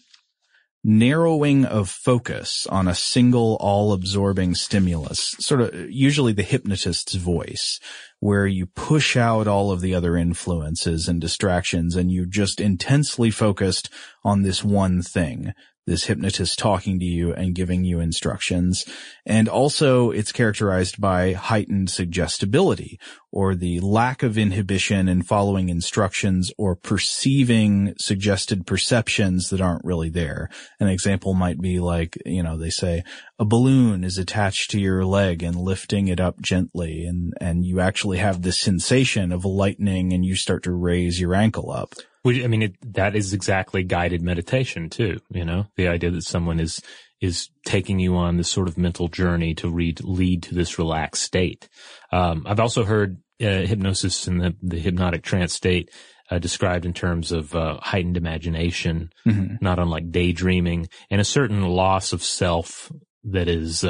narrowing of focus on a single all-absorbing stimulus, sort of usually the hypnotist's voice, where you push out all of the other influences and distractions and you just intensely focused on this one thing. This hypnotist talking to you and giving you instructions. And also it's characterized by heightened suggestibility or the lack of inhibition in following instructions or perceiving suggested perceptions that aren't really there. An example might be like, you know, they say a balloon is attached to your leg and lifting it up gently and, and you actually have this sensation of lightning and you start to raise your ankle up. I mean, it, that is exactly guided meditation too. You know, the idea that someone is is taking you on this sort of mental journey to read, lead to this relaxed state. Um, I've also heard uh, hypnosis and the, the hypnotic trance state uh, described in terms of uh, heightened imagination, Mhm. not unlike daydreaming, and a certain loss of self that is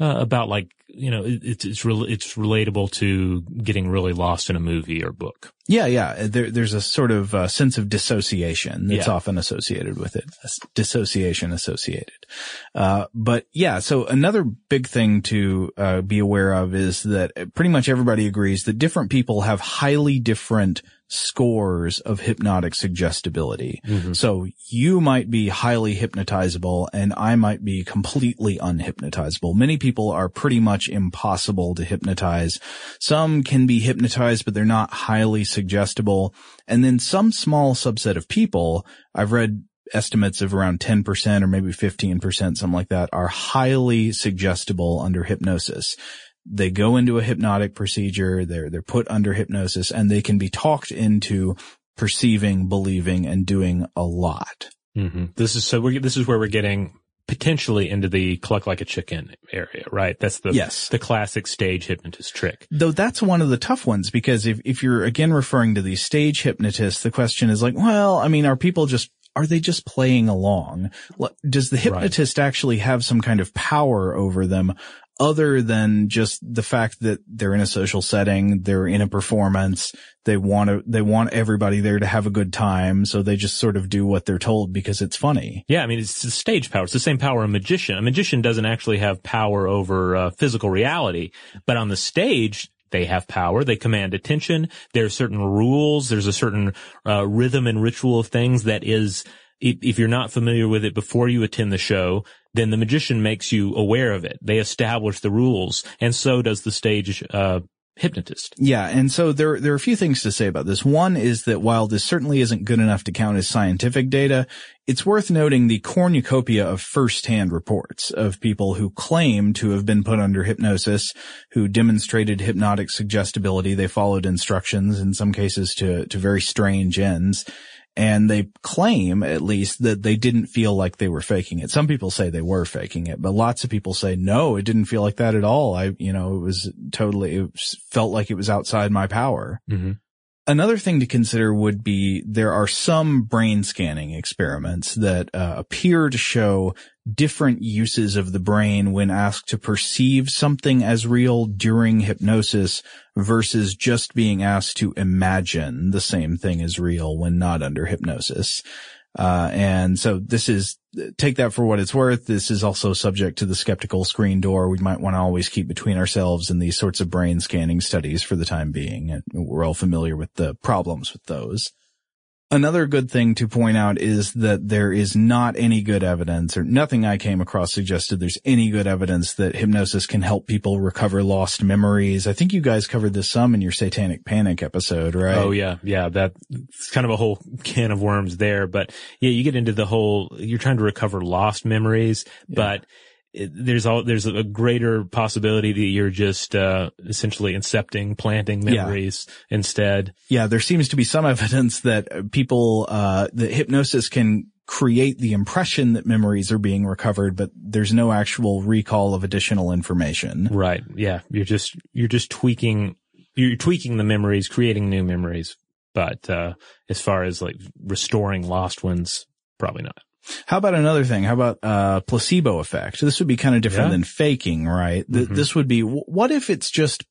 uh, about like you know it, it's it's rel- it's relatable to getting really lost in a movie or book. Yeah, yeah. There, there's a sort of uh, sense of dissociation that's Yeah. often associated with it. Dissociation associated. Uh, but yeah, so another big thing to uh, be aware of is that pretty much everybody agrees that different people have highly different scores of hypnotic suggestibility. So you might be highly hypnotizable and I might be completely unhypnotizable. Many people are pretty much impossible to hypnotize. Some can be hypnotized, but they're not highly suggestible. And then some small subset of people, I've read estimates of around 10% or maybe 15%, something like that, are highly suggestible under hypnosis they go into a hypnotic procedure, they're, they're put under hypnosis and they can be talked into perceiving, believing and doing a lot. hmm This is so this is where we're getting potentially into the cluck like a chicken area, right? That's the, Yes. the classic stage hypnotist trick. Though that's one of the tough ones because if, if you're again referring to these stage hypnotists, the question is like, well, I mean, are people just are they just playing along? Does the hypnotist right. actually have some kind of power over them other than just the fact that they're in a social setting, they're in a performance, they want to, they want everybody there to have a good time. So they just sort of do what they're told because it's funny. Yeah. I mean, it's the stage power. It's the same power a magician. A magician doesn't actually have power over uh, physical reality, but on the stage, they have power. They command attention. There are certain rules. There's a certain uh, rhythm and ritual of things that is, if, you're not familiar with it before you attend the show, then the magician makes you aware of it. They establish the rules, and so does the stage uh, hypnotist. Yeah, and so there there are a few things to say about this. One is that while this certainly isn't good enough to count as scientific data, it's worth noting the cornucopia of first-hand reports of people who claim to have been put under hypnosis, who demonstrated hypnotic suggestibility. They followed instructions in some cases to to very strange ends and they claim at least that they didn't feel like they were faking it. Some people say they were faking it, but lots of people say no, it didn't feel like that at all. I, you know, it was totally, it felt like it was outside my power. Mm-hmm. Another thing to consider would be there are some brain scanning experiments that uh, appear to show different uses of the brain when asked to perceive something as real during hypnosis versus just being asked to imagine the same thing as real when not under hypnosis. Uh, and so this is, take that for what it's worth. This is also subject to the skeptical screen door. We might want to always keep between ourselves and these sorts of brain scanning studies for the time being. We're all familiar with the problems with those. Another good thing to point out is that there is not any good evidence or nothing I came across suggested there's any good evidence that hypnosis can help people recover lost memories. I think you guys covered this some in your satanic panic episode, right? Oh yeah. Yeah. That's kind of a whole can of worms there, but yeah, you get into the whole, you're trying to recover lost memories, yeah. but there's all there's a greater possibility that you're just uh, essentially incepting, planting memories yeah. instead. Yeah, there seems to be some evidence that people uh, that hypnosis can create the impression that memories are being recovered, but there's no actual recall of additional information. Right. Yeah, you're just you're just tweaking you're tweaking the memories, creating new memories. But uh, as far as like restoring lost ones, probably not. How about another thing? How about uh placebo effect? This would be kind of different yeah. than faking, right? Mm-hmm. This would be what if it's just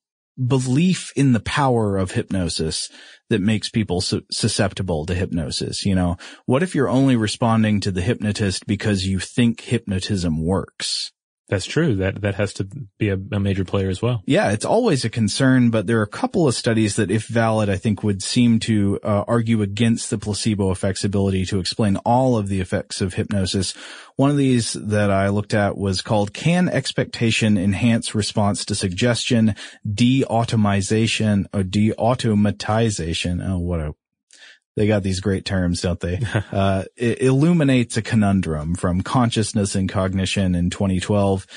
belief in the power of hypnosis that makes people su- susceptible to hypnosis, you know? What if you're only responding to the hypnotist because you think hypnotism works? That's true. That that has to be a, a, major player as well. Yeah, it's always a concern, but there are a couple of studies that, if valid, I think would seem to uh, argue against the placebo effect's ability to explain all of the effects of hypnosis. One of these that I looked at was called "Can Expectation Enhance Response to Suggestion De-Automization or De-Automatization?" Oh, what a they got these great terms, don't they? uh, it illuminates a conundrum from consciousness and cognition in 2012.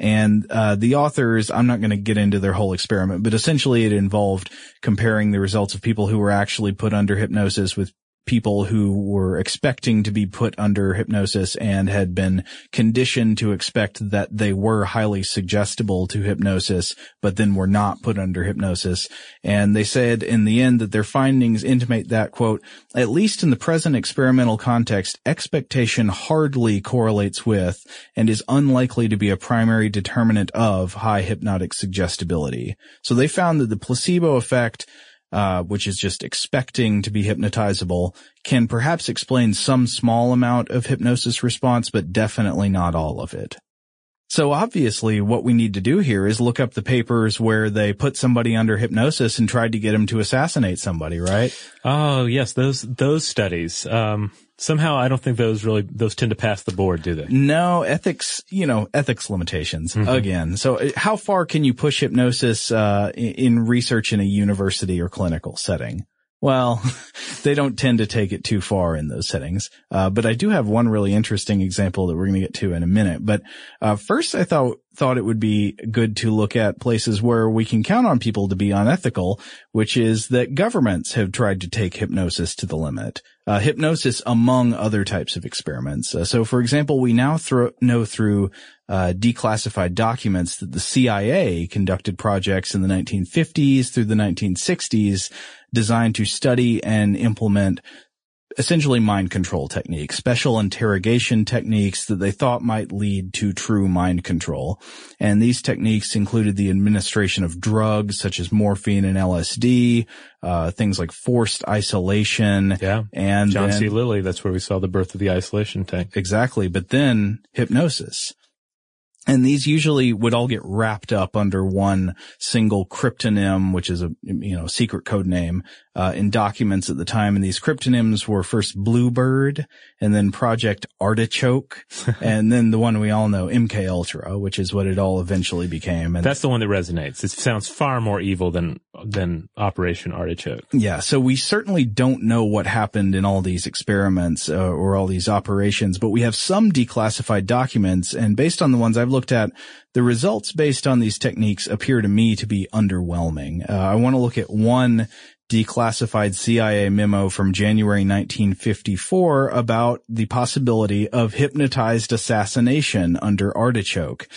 And, uh, the authors, I'm not going to get into their whole experiment, but essentially it involved comparing the results of people who were actually put under hypnosis with people who were expecting to be put under hypnosis and had been conditioned to expect that they were highly suggestible to hypnosis, but then were not put under hypnosis. And they said in the end that their findings intimate that quote, at least in the present experimental context, expectation hardly correlates with and is unlikely to be a primary determinant of high hypnotic suggestibility. So they found that the placebo effect uh, which is just expecting to be hypnotizable, can perhaps explain some small amount of hypnosis response, but definitely not all of it. So obviously what we need to do here is look up the papers where they put somebody under hypnosis and tried to get him to assassinate somebody, right? Oh, yes, those, those studies. Um, somehow I don't think those really, those tend to pass the board, do they? No, ethics, you know, ethics limitations mm-hmm. again. So uh, how far can you push hypnosis, uh, in research in a university or clinical setting? Well, they don't tend to take it too far in those settings. Uh, but I do have one really interesting example that we're going to get to in a minute. But uh, first, I thought thought it would be good to look at places where we can count on people to be unethical, which is that governments have tried to take hypnosis to the limit. Uh, hypnosis among other types of experiments. Uh, so, for example, we now thro- know through uh, declassified documents that the CIA conducted projects in the 1950s through the 1960s designed to study and implement essentially mind control techniques, special interrogation techniques that they thought might lead to true mind control. And these techniques included the administration of drugs such as morphine and LSD, uh, things like forced isolation. Yeah. And John then- C. Lilly, that's where we saw the birth of the isolation tank. Exactly. But then hypnosis. And these usually would all get wrapped up under one single cryptonym, which is a, you know, secret code name, uh, in documents at the time. And these cryptonyms were first Bluebird and then Project Artichoke. and then the one we all know, MK Ultra, which is what it all eventually became. And That's the one that resonates. It sounds far more evil than, than Operation Artichoke. Yeah, so we certainly don't know what happened in all these experiments uh, or all these operations, but we have some declassified documents, and based on the ones I've looked at, the results based on these techniques appear to me to be underwhelming. Uh, I want to look at one declassified CIA memo from January 1954 about the possibility of hypnotized assassination under artichoke.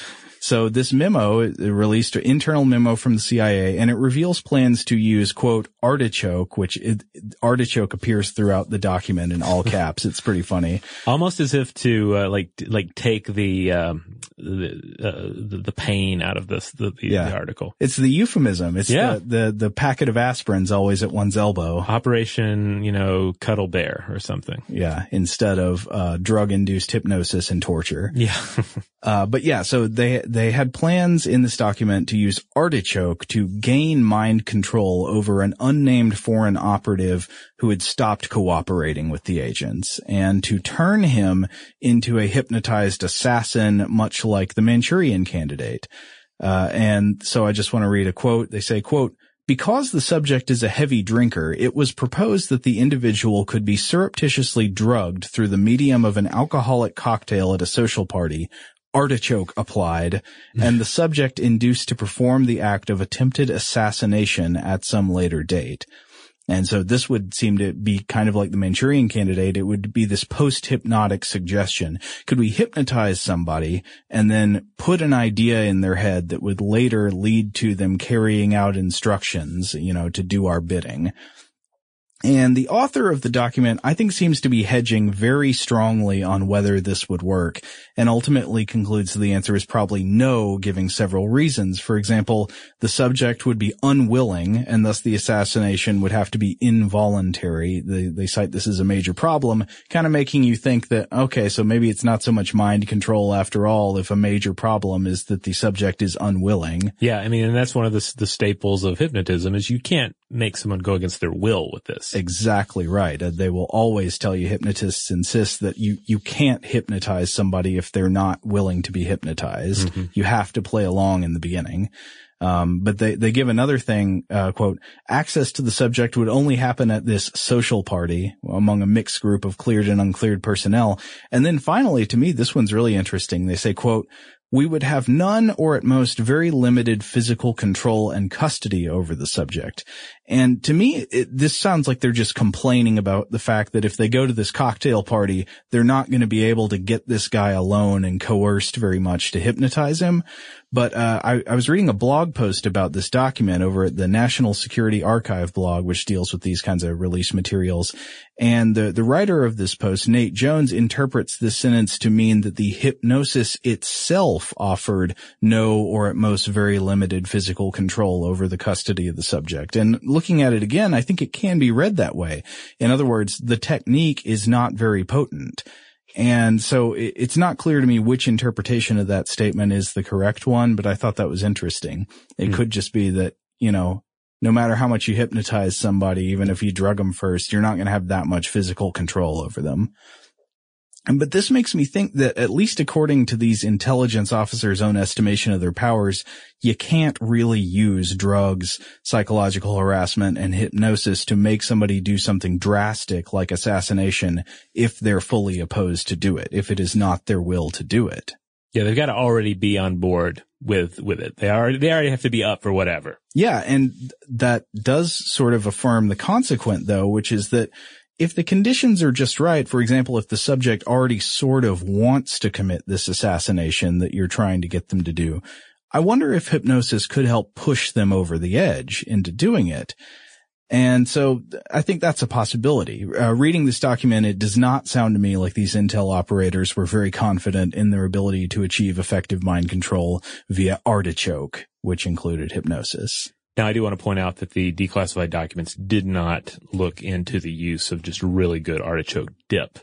So this memo released an internal memo from the CIA and it reveals plans to use quote artichoke, which it, artichoke appears throughout the document in all caps. It's pretty funny. Almost as if to, uh, like, like take the, um, the, uh, the, the pain out of this, the, the, Yeah. the article. It's the euphemism. It's Yeah. the, the, the packet of aspirin's always at one's elbow. Operation, you know, Cuddle Bear or something. Yeah. Instead of, uh, drug induced hypnosis and torture. Yeah. Uh, but yeah, so they, they had plans in this document to use artichoke to gain mind control over an unnamed foreign operative who had stopped cooperating with the agents and to turn him into a hypnotized assassin, much like the Manchurian candidate. Uh, and so I just want to read a quote. They say, quote, because the subject is a heavy drinker, it was proposed that the individual could be surreptitiously drugged through the medium of an alcoholic cocktail at a social party, artichoke applied, and the subject induced to perform the act of attempted assassination at some later date. And so this would seem to be kind of like the Manchurian candidate. It would be this post-hypnotic suggestion. Could we hypnotize somebody and then put an idea in their head that would later lead to them carrying out instructions, you know, to do our bidding? And the author of the document, I think, seems to be hedging very strongly on whether this would work and ultimately concludes the answer is probably no, giving several reasons. For example, the subject would be unwilling and thus the assassination would have to be involuntary. They, they cite this as a major problem, kind of making you think that, okay, so maybe it's not so much mind control after all if a major problem is that the subject is unwilling. Yeah. I mean, and that's one of the, the staples of hypnotism is you can't make someone go against their will with this. Exactly right. Uh, they will always tell you hypnotists insist that you, you can't hypnotize somebody if they're not willing to be hypnotized. You have to play along in the beginning. Um, but they, they give another thing, uh, quote, access to the subject would only happen at this social party among a mixed group of cleared and uncleared personnel. And then finally, to me, this one's really interesting. They say, quote, we would have none or at most very limited physical control and custody over the subject. And to me, it, this sounds like they're just complaining about the fact that if they go to this cocktail party, they're not going to be able to get this guy alone and coerced very much to hypnotize him. But uh, I, I was reading a blog post about this document over at the National Security Archive blog, which deals with these kinds of release materials. And the, the writer of this post, Nate Jones, interprets this sentence to mean that the hypnosis itself offered no or at most very limited physical control over the custody of the subject. And looking at it again, I think it can be read that way. In other words, the technique is not very potent. And so it, it's not clear to me which interpretation of that statement is the correct one, but I thought that was interesting. It hmm. could just be that, you know, no matter how much you hypnotize somebody, even if you drug them first, you're not going to have that much physical control over them. But this makes me think that at least according to these intelligence officers' own estimation of their powers, you can't really use drugs, psychological harassment, and hypnosis to make somebody do something drastic like assassination if they're fully opposed to do it, if it is not their will to do it. Yeah. They've got to already be on board with, with it. They already, they already have to be up for whatever. Yeah, and that does sort of affirm the consequent though, which is that if the conditions are just right, for example, if the subject already sort of wants to commit this assassination that you're trying to get them to do, I wonder if hypnosis could help push them over the edge into doing it. And so I think that's a possibility. Uh, reading this document, it does not sound to me like these Intel operators were very confident in their ability to achieve effective mind control via artichoke, which included hypnosis. Now, I do want to point out that the declassified documents did not look into the use of just really good artichoke dip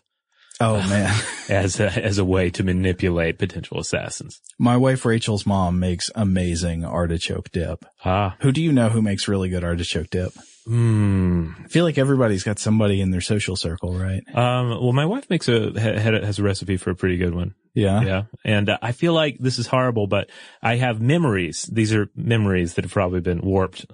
Oh man. as a, as a way to manipulate potential assassins. My wife Rachel's mom makes amazing artichoke dip. Ah, Who do you know who makes really good artichoke dip? Hmm. I feel like everybody's got somebody in their social circle, right? Um, well, my wife makes a ha- has a recipe for a pretty good one. Yeah. Yeah, and uh, I feel like this is horrible, but I have memories. These are memories that have probably been warped.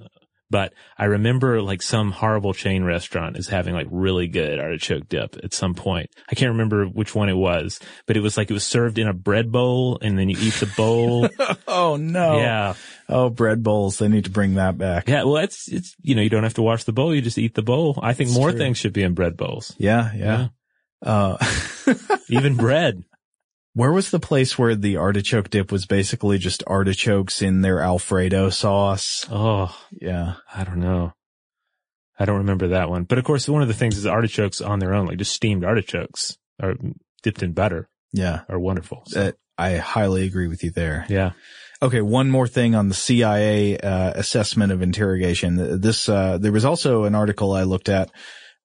But I remember like some horrible chain restaurant is having like really good artichoke dip at some point. I can't remember which one it was, but it was like it was served in a bread bowl and then you eat the bowl. Oh no. yeah. Oh, bread bowls. They need to bring that back. Yeah. Well, it's, it's, you know, you don't have to wash the bowl. You just eat the bowl. I think It's more true. things should be in bread bowls. Yeah. Yeah. Uh, Even bread. Where was the place where the artichoke dip was basically just artichokes in their Alfredo sauce? Oh, Yeah. I don't know. I don't remember that one. But of course, one of the things is artichokes on their own, like just steamed artichokes or dipped in butter Yeah. are wonderful. So, Uh, I highly agree with you there. yeah. Okay, one more thing on the CIA uh, assessment of interrogation. This uh, there was also an article I looked at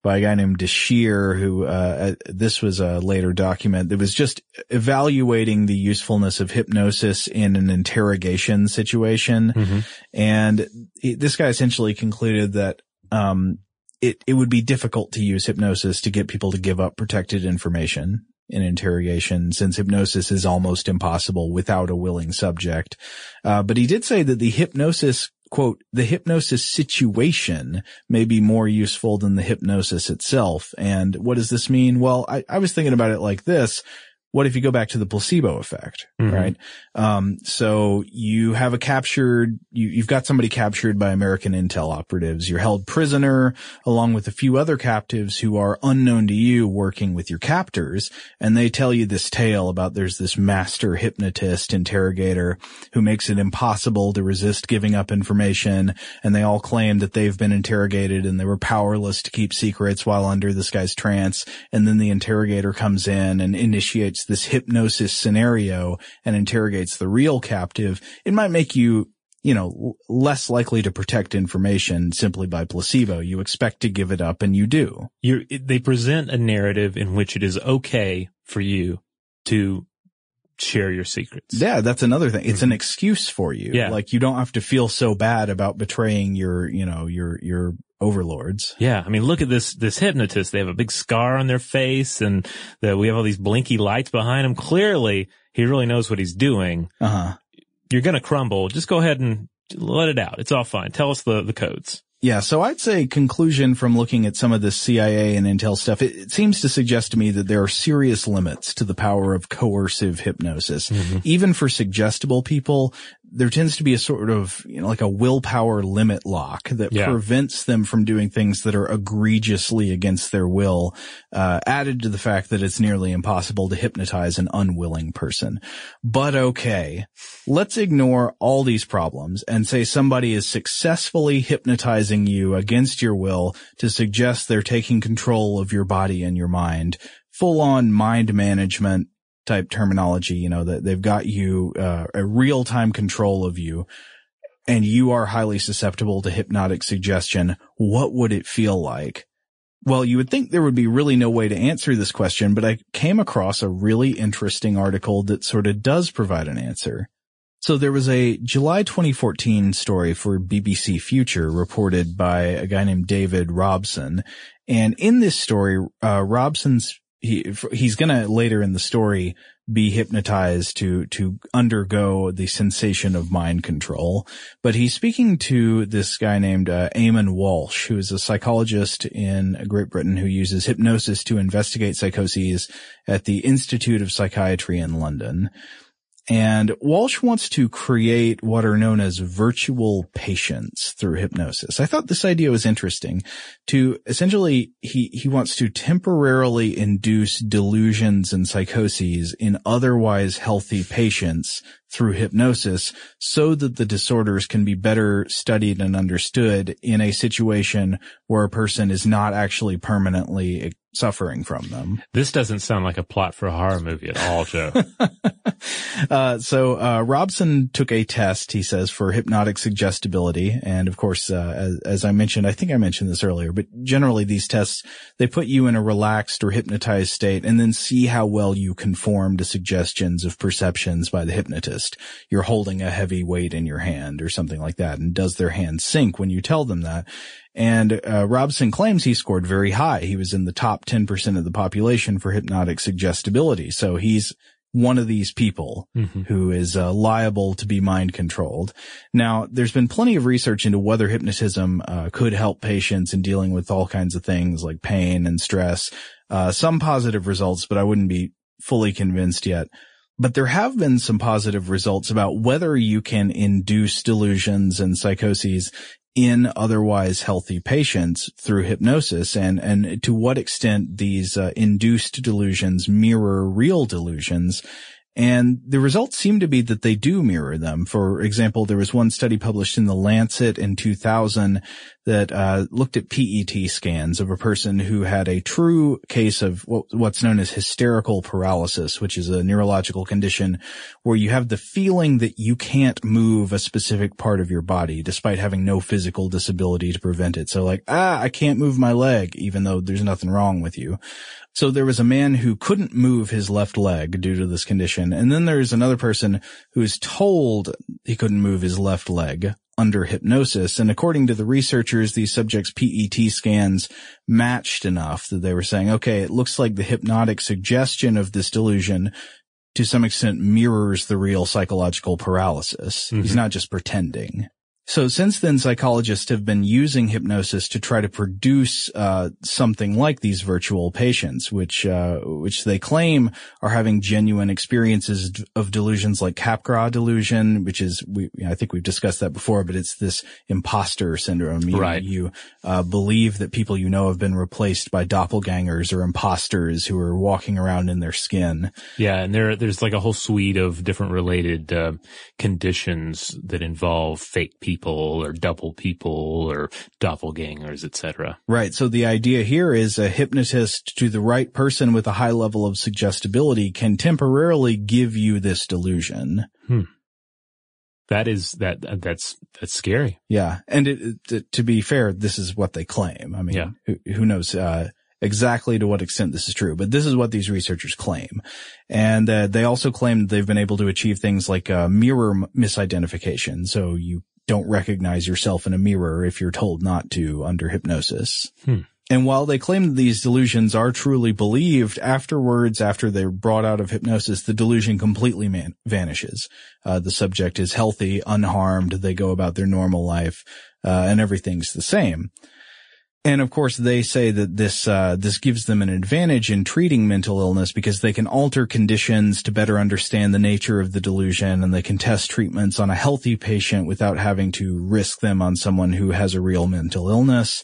by a guy named Deshere, who uh, uh, this was a later document that was just evaluating the usefulness of hypnosis in an interrogation situation, Mhm. and this guy essentially concluded that um, it it would be difficult to use hypnosis to get people to give up protected information in interrogation since hypnosis is almost impossible without a willing subject. Uh, but he did say that the hypnosis quote, the hypnosis situation may be more useful than the hypnosis itself. And what does this mean? Well, I, I was thinking about it like this. What if you go back to the placebo effect, Mhm. right? Um, so you have a captured, you, you've got somebody captured by American intel operatives. You're held prisoner along with a few other captives who are unknown to you working with your captors. And they tell you this tale about there's this master hypnotist interrogator who makes it impossible to resist giving up information. And they all claim that they've been interrogated and they were powerless to keep secrets while under this guy's trance. And then the interrogator comes in and initiates this hypnosis scenario and interrogates the real captive. It might make you you know, less likely to protect information simply by placebo. You expect to give it up and you do. You're, they present a narrative in which it is okay for you to share your secrets. Yeah, that's another thing. It's an mm-hmm. excuse for you. Yeah. Like you don't have to feel so bad about betraying your, you know, your, your overlords. Yeah, I mean, look at this this hypnotist. They have a big scar on their face, and the, we have all these blinky lights behind him. Clearly, he really knows what he's doing. Uh huh. You're gonna crumble. Just go ahead and let it out. It's all fine. Tell us the the codes. Yeah, so I'd say conclusion from looking at some of the CIA and Intel stuff, it, it seems to suggest to me that there are serious limits to the power of coercive hypnosis. Even for suggestible people, there tends to be a sort of, you know, like a willpower limit lock that Yeah. prevents them from doing things that are egregiously against their will, uh, added to the fact that it's nearly impossible to hypnotize an unwilling person. But okay, let's ignore all these problems and say somebody is successfully hypnotizing you against your will to suggest they're taking control of your body and your mind. Full on mind management type terminology, you know, that they've got you, uh, a real time control of you and you are highly susceptible to hypnotic suggestion. What would it feel like? Well, you would think there would be really no way to answer this question, but I came across a really interesting article that sort of does provide an answer. So there was a July 2014 story for BBC Future reported by a guy named David Robson. And in this story, uh, Robson's, he, he's gonna later in the story be hypnotized to, to undergo the sensation of mind control. But he's speaking to this guy named, uh, Eamonn Walsh, who is a psychologist in Great Britain who uses hypnosis to investigate psychoses at the Institute of Psychiatry in London. And Walsh wants to create what are known as virtual patients through hypnosis. I thought this idea was interesting to essentially, he, he wants to temporarily induce delusions and psychoses in otherwise healthy patients through hypnosis so that the disorders can be better studied and understood in a situation where a person is not actually permanently suffering from them. This doesn't sound like a plot for a horror movie at all, Joe. uh, so, uh, Robson took a test, he says, for hypnotic suggestibility. And of course, uh, as, as, I mentioned, I think I mentioned this earlier, but generally these tests, they put you in a relaxed or hypnotized state and then see how well you conform to suggestions of perceptions by the hypnotist. You're holding a heavy weight in your hand or something like that. And does their hand sink when you tell them that? And uh, Robson claims he scored very high. He was in the top 10% of the population for hypnotic suggestibility. So he's one of these people mm-hmm. who is uh, liable to be mind controlled. Now, there's been plenty of research into whether hypnotism uh, could help patients in dealing with all kinds of things like pain and stress. Uh, some positive results, but I wouldn't be fully convinced yet. But there have been some positive results about whether you can induce delusions and psychoses in otherwise healthy patients through hypnosis? And, and to what extent these uh, induced delusions mirror real delusions and the results seem to be that they do mirror them. For example, there was one study published in the Lancet in 2000 that uh, looked at PET scans of a person who had a true case of what's known as hysterical paralysis, which is a neurological condition where you have the feeling that you can't move a specific part of your body despite having no physical disability to prevent it. So like, ah, I can't move my leg, even though there's nothing wrong with you. So there was a man who couldn't move his left leg due to this condition. And then there's another person who is told he couldn't move his left leg under hypnosis. And according to the researchers, these subjects' PET scans matched enough that they were saying, okay, it looks like the hypnotic suggestion of this delusion to some extent mirrors the real psychological paralysis. Mm-hmm. He's not just pretending. So since then, psychologists have been using hypnosis to try to produce uh, something like these virtual patients, which uh, which they claim are having genuine experiences of delusions like Capgras delusion, which is we I think we've discussed that before, but it's this imposter syndrome. You, right. You uh, believe that people you know have been replaced by doppelgangers or imposters who are walking around in their skin. Yeah, and there there's like a whole suite of different related uh, conditions that involve fake people people or double people or doppelgangers, etc. Right. So the idea here is a hypnotist to the right person with a high level of suggestibility can temporarily give you this delusion. Hmm. That is that that's that's scary. Yeah, and it, it, to be fair, this is what they claim. I mean, yeah. who, who knows? Uh, exactly to what extent this is true, but this is what these researchers claim. And uh, they also claim they've been able to achieve things like uh, mirror misidentification. So you don't recognize yourself in a mirror if you're told not to under hypnosis. Hmm. And while they claim that these delusions are truly believed, afterwards, after they're brought out of hypnosis, the delusion completely man- vanishes. Uh, the subject is healthy, unharmed, they go about their normal life, uh, and everything's the same. And of course, they say that this uh, this gives them an advantage in treating mental illness because they can alter conditions to better understand the nature of the delusion, and they can test treatments on a healthy patient without having to risk them on someone who has a real mental illness.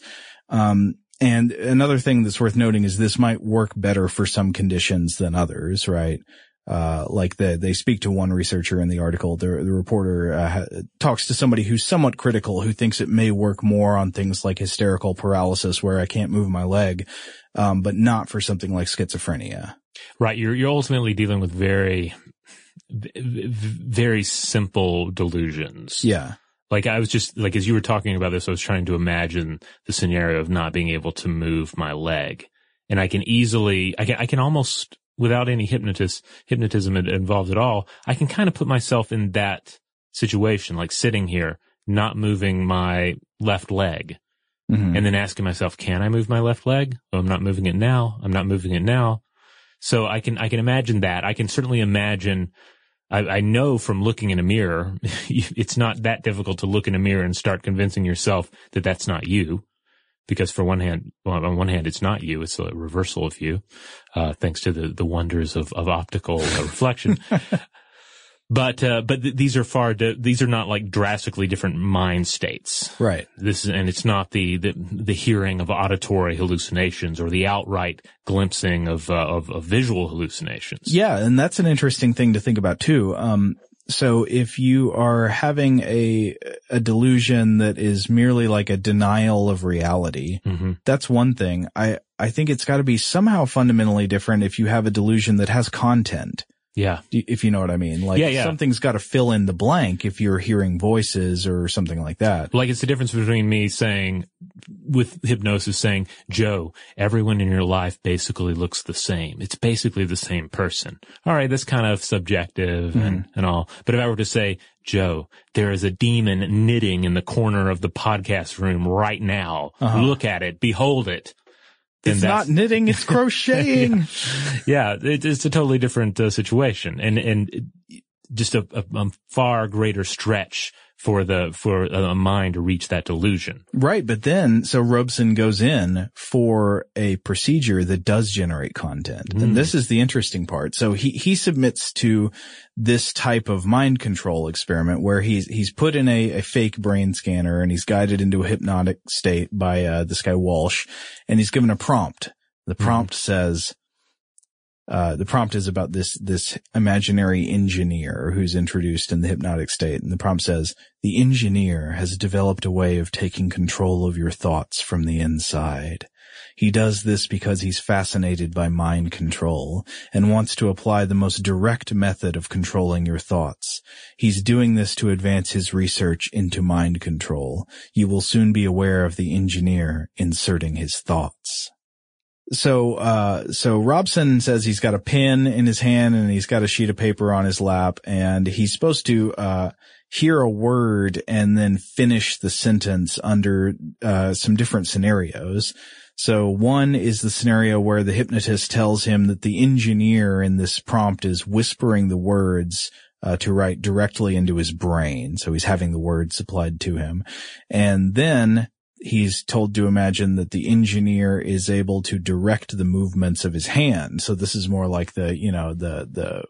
Um, and another thing that's worth noting is this might work better for some conditions than others, right? Uh, like the, they speak to one researcher in the article. The, the reporter uh, talks to somebody who's somewhat critical, who thinks it may work more on things like hysterical paralysis, where I can't move my leg, um, but not for something like schizophrenia. Right. You're you're ultimately dealing with very, very simple delusions. Yeah. Like I was just like as you were talking about this, I was trying to imagine the scenario of not being able to move my leg, and I can easily, I can, I can almost without any hypnotist, hypnotism involved at all, I can kind of put myself in that situation, like sitting here, not moving my left leg. Mm-hmm. And then asking myself, can I move my left leg? Oh, I'm not moving it now. I'm not moving it now. So I can, I can imagine that. I can certainly imagine I, I, know from looking in a mirror, it's not that difficult to look in a mirror and start convincing yourself that that's not you because for one hand, well, on one hand, it's not you; it's a reversal of you, uh, thanks to the the wonders of of optical uh, reflection. But, uh, but th- these are far, di- these are not like drastically different mind states. Right. This is, and it's not the, the, the hearing of auditory hallucinations or the outright glimpsing of, uh, of, of visual hallucinations. Yeah, and that's an interesting thing to think about too. Um, so if you are having a a delusion that is merely like a denial of reality, hmm that's one thing. I I think it's got to be somehow fundamentally different if you have a delusion that has content. Yeah. If you know what I mean, like Yeah, yeah. something's got to fill in the blank if you're hearing voices or something like that. Like it's the difference between me saying, with hypnosis saying, Joe, everyone in your life basically looks the same. It's basically the same person. All right. That's kind of subjective and, and all. But if I were to say, Joe, there is a demon knitting in the corner of the podcast room right now. Uh-huh. Look at it. Behold it. It's not knitting, it's crocheting. yeah, it, it's a totally different uh, situation and, and just a, a, a far greater stretch for the, for a mind to reach that delusion. Right, but then so Robson goes in for a procedure that does generate content. Mm. And this is the interesting part. So he he submits to this type of mind control experiment where he's he's put in a, a fake brain scanner and he's guided into a hypnotic state by uh, this guy Walsh and he's given a prompt. The prompt says uh, the prompt is about this, this imaginary engineer who's introduced in the hypnotic state. And the prompt says, the engineer has developed a way of taking control of your thoughts from the inside. He does this because he's fascinated by mind control and wants to apply the most direct method of controlling your thoughts. He's doing this to advance his research into mind control. You will soon be aware of the engineer inserting his thoughts. So, uh, so Robson says he's got a pen in his hand and he's got a sheet of paper on his lap and he's supposed to, uh, hear a word and then finish the sentence under, uh, some different scenarios. So one is the scenario where the hypnotist tells him that the engineer in this prompt is whispering the words, uh, to write directly into his brain. So he's having the words supplied to him. And then he's told to imagine that the engineer is able to direct the movements of his hand. So this is more like the, you know, the, the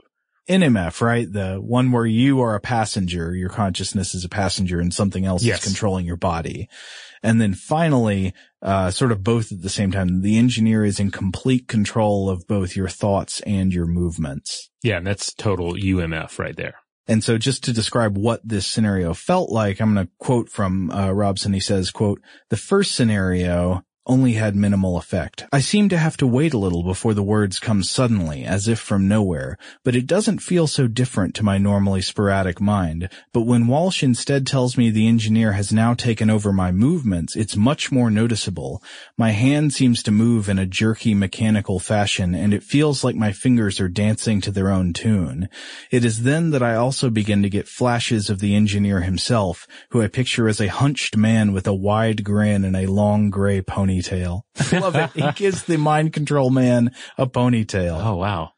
NMF, right? The one where you are a passenger, your consciousness is a passenger and something else Yes. is controlling your body. And then finally, uh, sort of both at the same time, the engineer is in complete control of both your thoughts and your movements. Yeah, and that's total UMF right there. And so just to describe what this scenario felt like, I'm going to quote from uh, Robson. He says, quote, the first scenario only had minimal effect. I seem to have to wait a little before the words come suddenly, as if from nowhere, but it doesn't feel so different to my normally sporadic mind. But when Walsh instead tells me the engineer has now taken over my movements, it's much more noticeable. My hand seems to move in a jerky mechanical fashion, and it feels like my fingers are dancing to their own tune. It is then that I also begin to get flashes of the engineer himself, who I picture as a hunched man with a wide grin and a long gray ponytail. I love it. He gives the mind control man a ponytail. Oh, wow.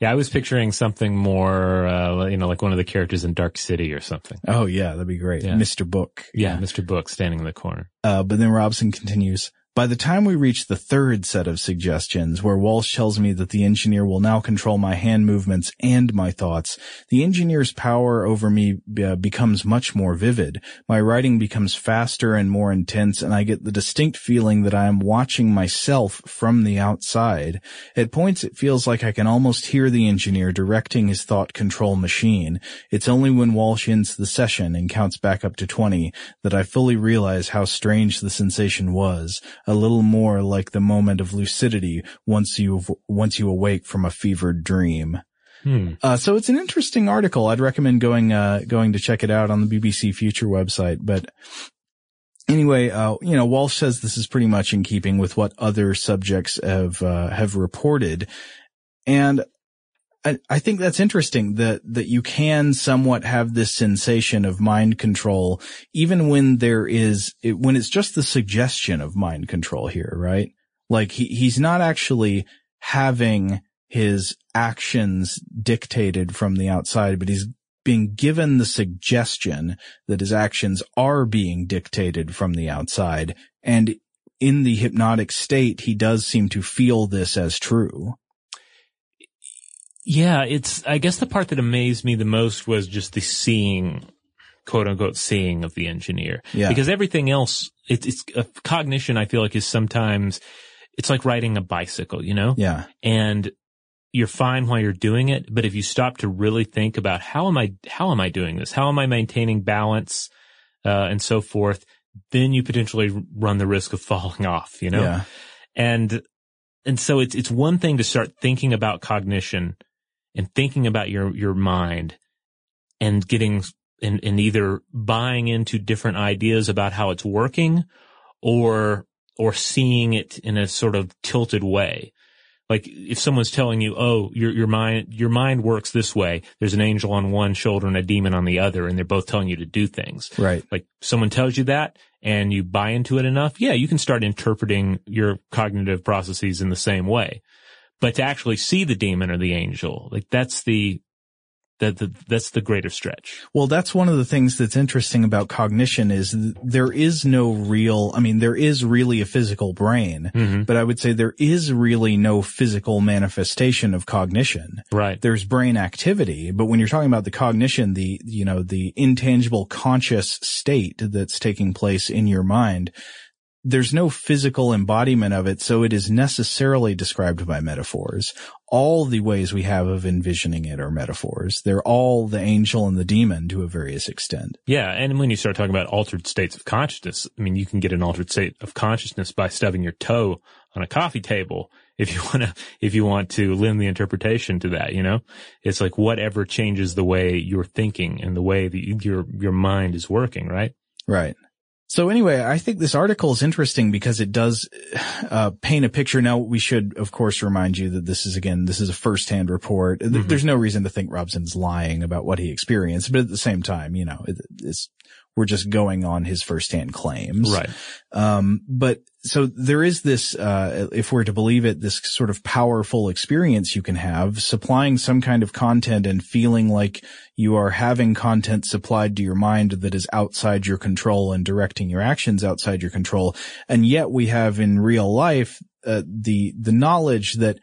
Yeah, I was picturing something more, uh, you know, like one of the characters in Dark City or something. Oh yeah, that'd be great. Yeah. Mr. Book. Yeah, Mr. Book standing in the corner. Uh, but then Robson continues, by the time we reach the third set of suggestions, where Walsh tells me that the engineer will now control my hand movements and my thoughts, the engineer's power over me uh, becomes much more vivid. My writing becomes faster and more intense, and I get the distinct feeling that I am watching myself from the outside. At points, it feels like I can almost hear the engineer directing his thought control machine. It's only when Walsh ends the session and counts back up to 20 that I fully realize how strange the sensation was, a little more like the moment of lucidity once you, once you awake from a fevered dream. Hmm. Uh, so it's an interesting article. I'd recommend going, uh, going to check it out on the BBC Future website, but Anyway, uh, you know, Walsh says this is pretty much in keeping with what other subjects have, uh, have reported. And I, think that's interesting that, that you can somewhat have this sensation of mind control, even when there is, it, when it's just the suggestion of mind control here, right? Like he, he's not actually having his actions dictated from the outside, but he's being given the suggestion that his actions are being dictated from the outside. And in the hypnotic state, he does seem to feel this as true. Yeah, it's, I guess the part that amazed me the most was just the seeing, quote unquote, seeing of the engineer. Yeah. Because everything else, it's, it's, uh, cognition I feel like is sometimes, it's like riding a bicycle, you know? Yeah. And you're fine while you're doing it, but if you stop to really think about how am I, how am I doing this? How am I maintaining balance, uh, and so forth? Then you potentially run the risk of falling off, you know? Yeah. And, and so it's, it's one thing to start thinking about cognition and thinking about your, your mind and getting, and, and either buying into different ideas about how it's working or, or seeing it in a sort of tilted way. Like if someone's telling you, oh, your, your mind, your mind works this way. There's an angel on one shoulder and a demon on the other, and they're both telling you to do things. Right. Like someone tells you that and you buy into it enough, yeah, you can start interpreting your cognitive processes in the same way. But to actually see the demon or the angel, like that's the, that the, that's the greater stretch. Well, that's one of the things that's interesting about cognition is th- there is no real, I mean, there is really a physical brain, Mhm. but I would say there is really no physical manifestation of cognition. Right. There's brain activity, but when you're talking about the cognition, the, you know, the intangible conscious state that's taking place in your mind, there's no physical embodiment of it, so it is necessarily described by metaphors. All the ways we have of envisioning it are metaphors. They're all the angel and the demon to a various extent. Yeah. And when you start talking about altered states of consciousness, I mean, you can get an altered state of consciousness by stubbing your toe on a coffee table. If you want to, if you want to lend the interpretation to that, you know, it's like whatever changes the way you're thinking and the way that your, your mind is working, right? Right. So anyway, I think this article is interesting because it does uh, paint a picture. Now, we should, of course, remind you that this is again, this is a first-hand report. Th- There's no reason to think Robson's lying about what he experienced, but at the same time, you know, it, it's we're just going on his first-hand claims, Right. um, but so there is this, uh, if we're to believe it, this sort of powerful experience you can have supplying some kind of content and feeling like you are having content supplied to your mind that is outside your control and directing your actions outside your control. And yet we have in real life, uh, the, the knowledge that,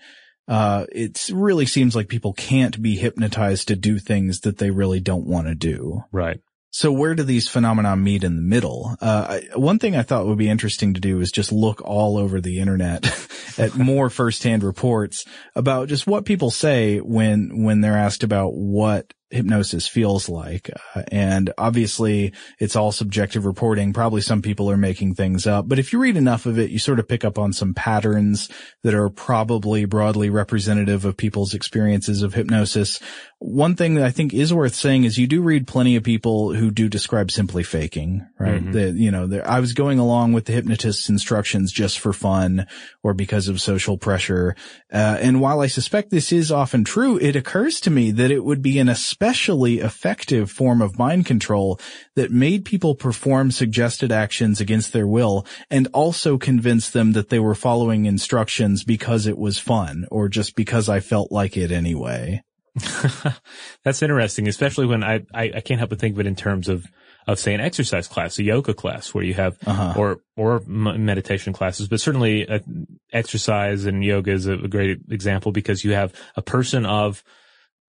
uh, it really seems like people can't be hypnotized to do things that they really don't want to do. Right. So where do these phenomena meet in the middle? Uh, one thing I thought would be interesting to do is just look all over the internet at more firsthand reports about just what people say when, when they're asked about what hypnosis feels like. Uh, and obviously it's all subjective reporting. Probably some people are making things up, but if you read enough of it, you sort of pick up on some patterns that are probably broadly representative of people's experiences of hypnosis. One thing that I think is worth saying is you do read plenty of people who do describe simply faking, right? Mhm. That, you know, I was going along with the hypnotist's instructions just for fun or because of social pressure. Uh, and while I suspect this is often true, it occurs to me that it would be an especially effective form of mind control that made people perform suggested actions against their will and also convince them that they were following instructions because it was fun or just because I felt like it anyway. That's interesting, especially when I, I, I can't help but think of it in terms of, of say an exercise class, a yoga class where you have, Uh-huh. or, or meditation classes, but certainly uh, exercise and yoga is a, a great example because you have a person of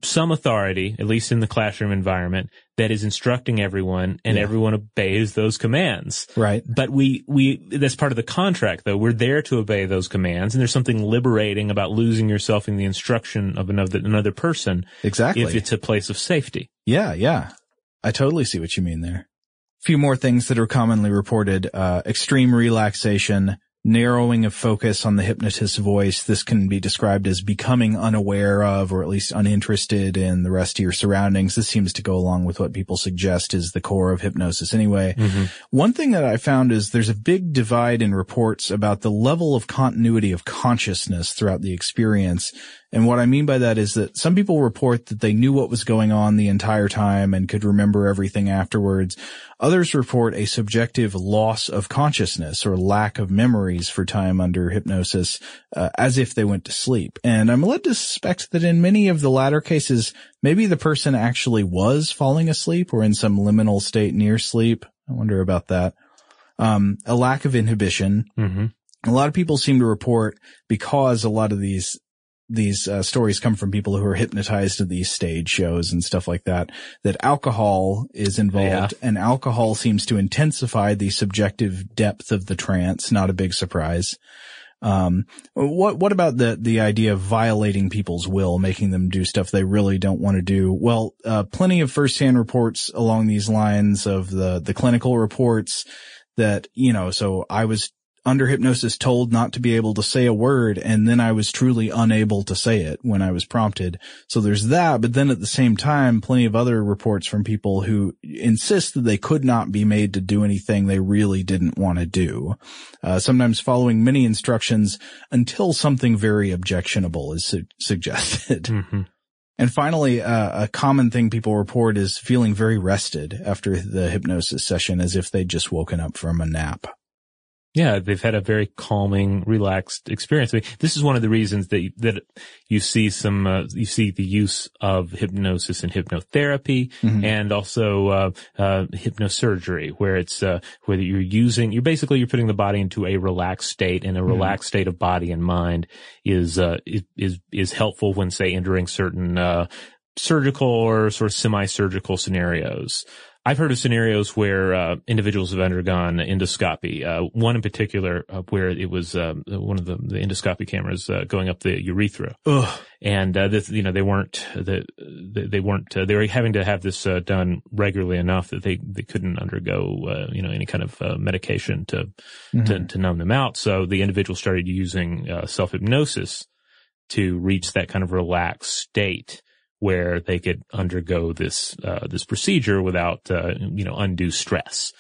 some authority, at least in the classroom environment, that is instructing everyone and Yeah. everyone obeys those commands. Right. But we, we, that's part of the contract though. We're there to obey those commands and there's something liberating about losing yourself in the instruction of another, another person Exactly. if it's a place of safety. Yeah, yeah. I totally see what you mean there. A few more things that are commonly reported, uh, extreme relaxation, narrowing of focus on the hypnotist's voice. This can be described as becoming unaware of or at least uninterested in the rest of your surroundings. This seems to go along with what people suggest is the core of hypnosis anyway. Mm-hmm. One thing that I found is there's a big divide in reports about the level of continuity of consciousness throughout the experience. And what I mean by that is that some people report that they knew what was going on the entire time and could remember everything afterwards. Others report a subjective loss of consciousness or lack of memories for time under hypnosis, uh, as if they went to sleep. And I'm led to suspect that in many of the latter cases, maybe the person actually was falling asleep or in some liminal state near sleep. I wonder about that. Um, a lack of inhibition, Mm-hmm. a lot of people seem to report because a lot of these these uh, stories come from people who are hypnotized to these stage shows and stuff like that, that alcohol is involved Yeah. and alcohol seems to intensify the subjective depth of the trance. Not a big surprise. Um, what, what about the, the idea of violating people's will, making them do stuff they really don't want to do? Well, uh, plenty of firsthand reports along these lines of the, the clinical reports that, you know, so I was under hypnosis told not to be able to say a word and then I was truly unable to say it when I was prompted. So there's that, but then at the same time, plenty of other reports from people who insist that they could not be made to do anything they really didn't want to do. Uh, sometimes following many instructions until something very objectionable is su- suggested. Mhm. And finally, uh, a common thing people report is feeling very rested after the hypnosis session as if they'd just woken up from a nap. Yeah, they've had a very calming, relaxed experience. I mean, this is one of the reasons that that you see some uh, you see the use of hypnosis and hypnotherapy, Mhm. and also uh, uh, hypnosurgery, where it's uh, where you're using you're basically you're putting the body into a relaxed state, and a relaxed state of body and mind is uh, is is is helpful when say entering certain uh, surgical or sort of semi-surgical scenarios. I've heard of scenarios where uh, individuals have undergone endoscopy. Uh, one in particular, uh, where it was um, one of the, the endoscopy cameras uh, going up the urethra, Ugh. and uh, this, you know they weren't the, they, they weren't uh, they were having to have this uh, done regularly enough that they they couldn't undergo uh, you know any kind of uh, medication to, to to numb them out. So the individual started using uh, self hypnosis to reach that kind of relaxed state where they could undergo this uh, this procedure without uh, you know undue stress.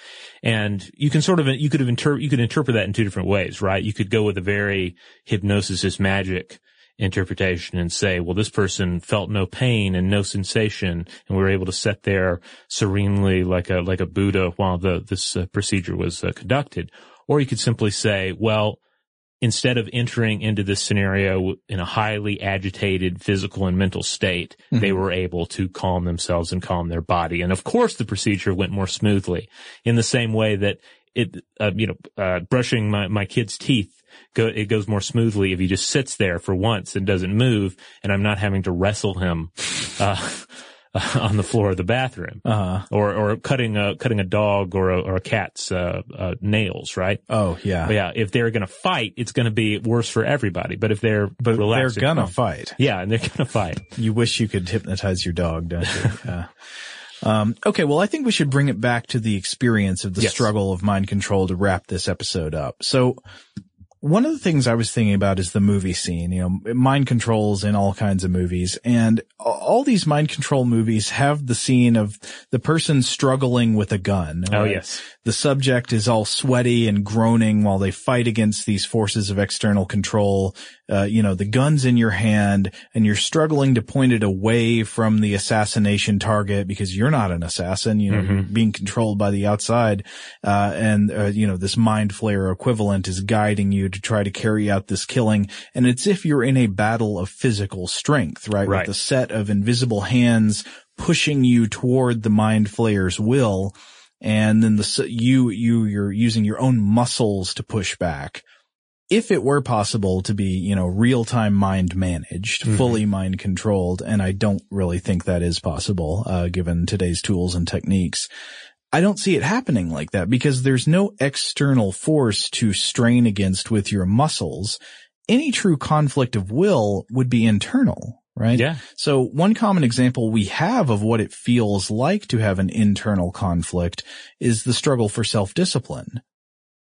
And you can sort of you could have inter- you could interpret that in two different ways, right? You could go with a very hypnosis is magic interpretation and say, well, this person felt no pain and no sensation, and we were able to sit there serenely like a like a Buddha while the this uh, procedure was uh, conducted. Or you could simply say, well, instead of entering into this scenario in a highly agitated physical and mental state, they were able to calm themselves and calm their body. And of course, the procedure went more smoothly in the same way that it, uh, you know, uh, brushing my, my kid's teeth go, it goes more smoothly if he just sits there for once and doesn't move and I'm not having to wrestle him, uh, on the floor of the bathroom. Uh, Or, or cutting a, cutting a dog or a, or a cat's, uh, uh, nails, right? oh yeah. But yeah, if they're going to fight, it's going to be worse for everybody. But if they're But they're gonna calm- fight. yeah, and they're going to fight. You wish you could hypnotize your dog, don't you? Um, okay, well, I think we should bring it back to the experience of the Yes. struggle of mind control to wrap this episode up. So, one of the things I was thinking about is the movie scene. You know, mind controls in all kinds of movies, and all these mind control movies have the scene of the person struggling with a gun. Oh yes, the subject is all sweaty and groaning while they fight against these forces of external control. Uh, you know, the gun's in your hand and you're struggling to point it away from the assassination target because you're not an assassin, you know, you're being controlled by the outside. Uh, and, uh, you know, this mind flayer equivalent is guiding you to try to carry out this killing. And it's if you're in a battle of physical strength, right? Right. With a set of invisible hands pushing you toward the mind flayer's will and then the you you you're using your own muscles to push back. If it were possible to be, you know, real time mind managed, Mhm. fully mind controlled, and I don't really think that is possible, uh, given today's tools and techniques. I don't see it happening like that because there's no external force to strain against with your muscles. Any true conflict of will would be internal, right? yeah, So one common example we have of what it feels like to have an internal conflict is the struggle for self-discipline.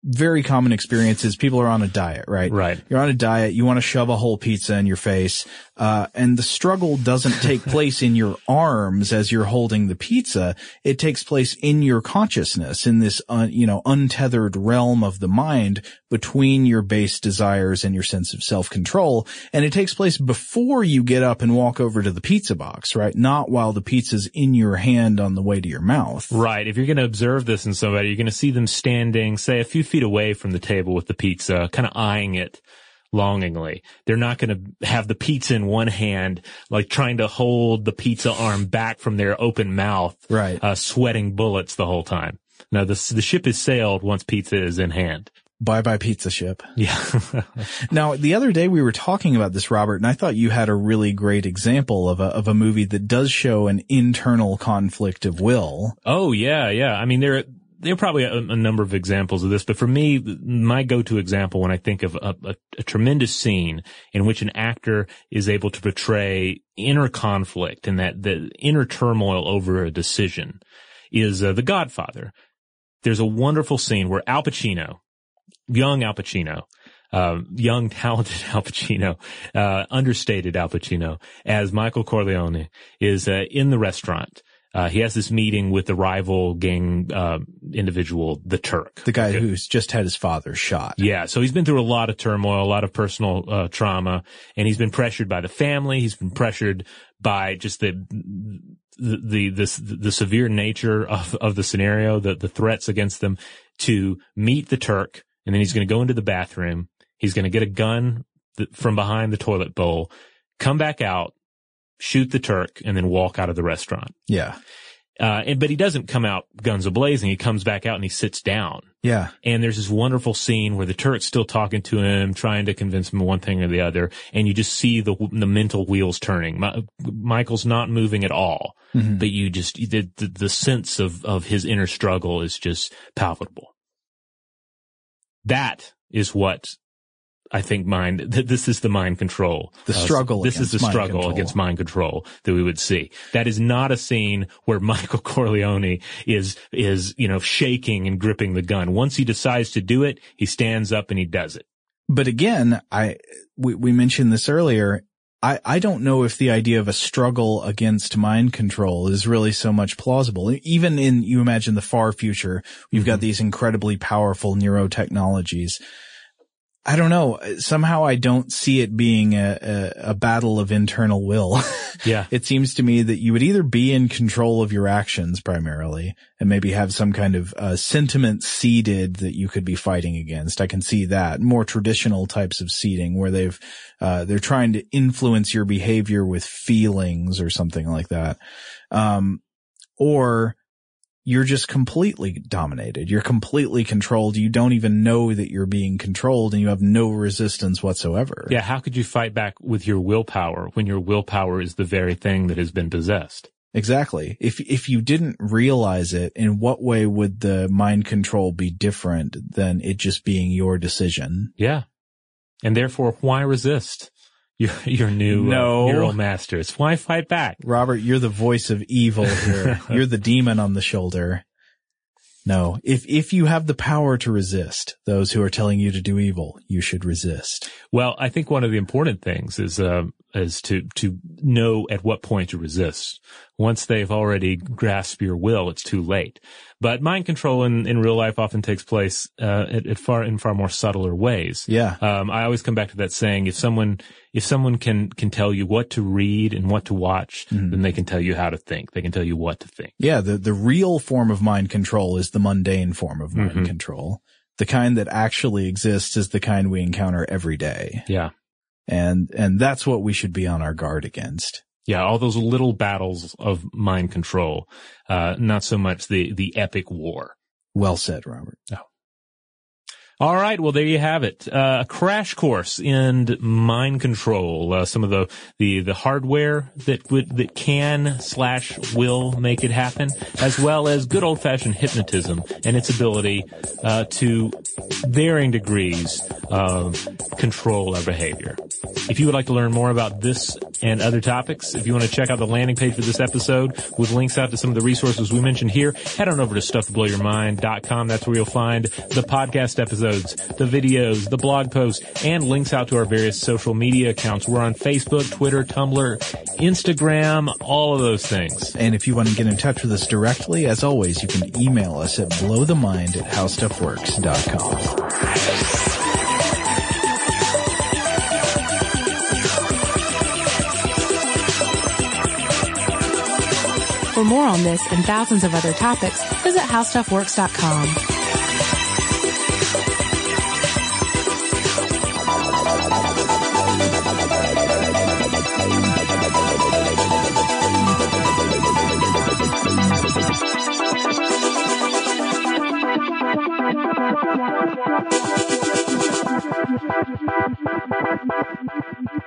Very common experience is people are on a diet, right? right. You're on a diet, you want to shove a whole pizza in your face, uh, and the struggle doesn't take place in your arms as you're holding the pizza. It takes place in your consciousness, in this, uh, you know, untethered realm of the mind between your base desires and your sense of self-control. And it takes place before you get up and walk over to the pizza box, right? Not while the pizza's in your hand on the way to your mouth. Right. If you're going to observe this in somebody, you're going to see them standing, say, a few feet away from the table with the pizza, kind of eyeing it longingly. They're not going to have the pizza in one hand, like trying to hold the pizza arm back from their open mouth, Right. uh, sweating bullets the whole time. No, the, the ship is sailed once pizza is in hand. Bye bye pizza ship. Yeah. Now, the other day we were talking about this, Robert, and I thought you had a really great example of a, of a movie that does show an internal conflict of will. oh yeah, yeah. I mean, there there are probably a, a number of examples of this, but for me, my go-to example when I think of a, a, a tremendous scene in which an actor is able to portray inner conflict and that the inner turmoil over a decision is uh, The Godfather. There's a wonderful scene where Al Pacino, young Al Pacino, uh, young, talented Al Pacino, uh, understated Al Pacino, as Michael Corleone is uh, in the restaurant. Uh, he has this meeting with the rival gang uh, individual, the Turk. The guy who's just had his father shot. Yeah, so he's been through a lot of turmoil, a lot of personal uh, trauma, and he's been pressured by the family. He's been pressured by just the the the the, the severe nature of of the scenario, the the threats against them to meet the Turk, and then he's going to go into the bathroom. He's going to get a gun th- from behind the toilet bowl, come back out, shoot the Turk, and then walk out of the restaurant. Yeah. Uh, and, but he doesn't come out guns a-blazing. He comes back out and he sits down. Yeah. And there's this wonderful scene where the Turk's still talking to him, trying to convince him of one thing or the other. And you just see the, the mental wheels turning. My, Michael's not moving at all, Mhm. but you just, the, the, the sense of, of his inner struggle is just palpable. That is what I think mind, th- this is the mind control. The Uh, struggle This is the mind struggle against mind control that we would see. That is not a scene where Michael Corleone is, is, you know, shaking and gripping the gun. Once he decides to do it, he stands up and he does it. But again, I, we, we mentioned this earlier. I, I don't know if the idea of a struggle against mind control is really so much plausible. Even in, you imagine the far future, we've got these incredibly powerful neurotechnologies. I don't know. Somehow I don't see it being a, a, a battle of internal will. Yeah. it seems to me that you would either be in control of your actions primarily and maybe have some kind of uh, sentiment seeded that you could be fighting against. I can see that more traditional types of seeding where they've, uh, they're trying to influence your behavior with feelings or something like that. Um, or you're just completely dominated. You're completely controlled. You don't even know that you're being controlled and you have no resistance whatsoever. Yeah. How could you fight back with your willpower when your willpower is the very thing that has been possessed? Exactly. If if you didn't realize it, in what way would the mind control be different than it just being your decision? Yeah. And therefore, why resist your, your new No. uh, neural masters? Why fight back? Robert, you're the voice of evil here. you're the demon on the shoulder. No, if if you have the power to resist those who are telling you to do evil, you should resist. Well, I think one of the important things is uh, is to to know at what point to resist. Once they've already grasped your will, it's too late. But mind control in, in real life often takes place uh, at, at far in far more subtler ways. Yeah. Um, I always come back to that saying: if someone if someone can can tell you what to read and what to watch, then they can tell you how to think. They can tell you what to think. Yeah, the, the real form of mind control is the mundane form of mind Mhm. control. The kind that actually exists is the kind we encounter every day. Yeah. And, and that's what we should be on our guard against. Yeah, all those little battles of mind control, uh, not so much the, the epic war. Well said, Robert. All right. Well, there you have it. Uh, a crash course in mind control. Uh, some of the, the, the hardware that would, that can slash will make it happen, as well as good old fashioned hypnotism and its ability, uh, to varying degrees, control our behavior. If you would like to learn more about this and other topics, if you want to check out the landing page for this episode with links out to some of the resources we mentioned here, head on over to stufftoblowyourmind.com. That's where you'll find the podcast episodes, the videos, the blog posts, and links out to our various social media accounts. We're on Facebook, Twitter, Tumblr, Instagram, all of those things. And if you want to get in touch with us directly, as always, you can email us at blowthemind at howstuffworks.com. For more on this and thousands of other topics, visit howstuffworks.com. Thank you.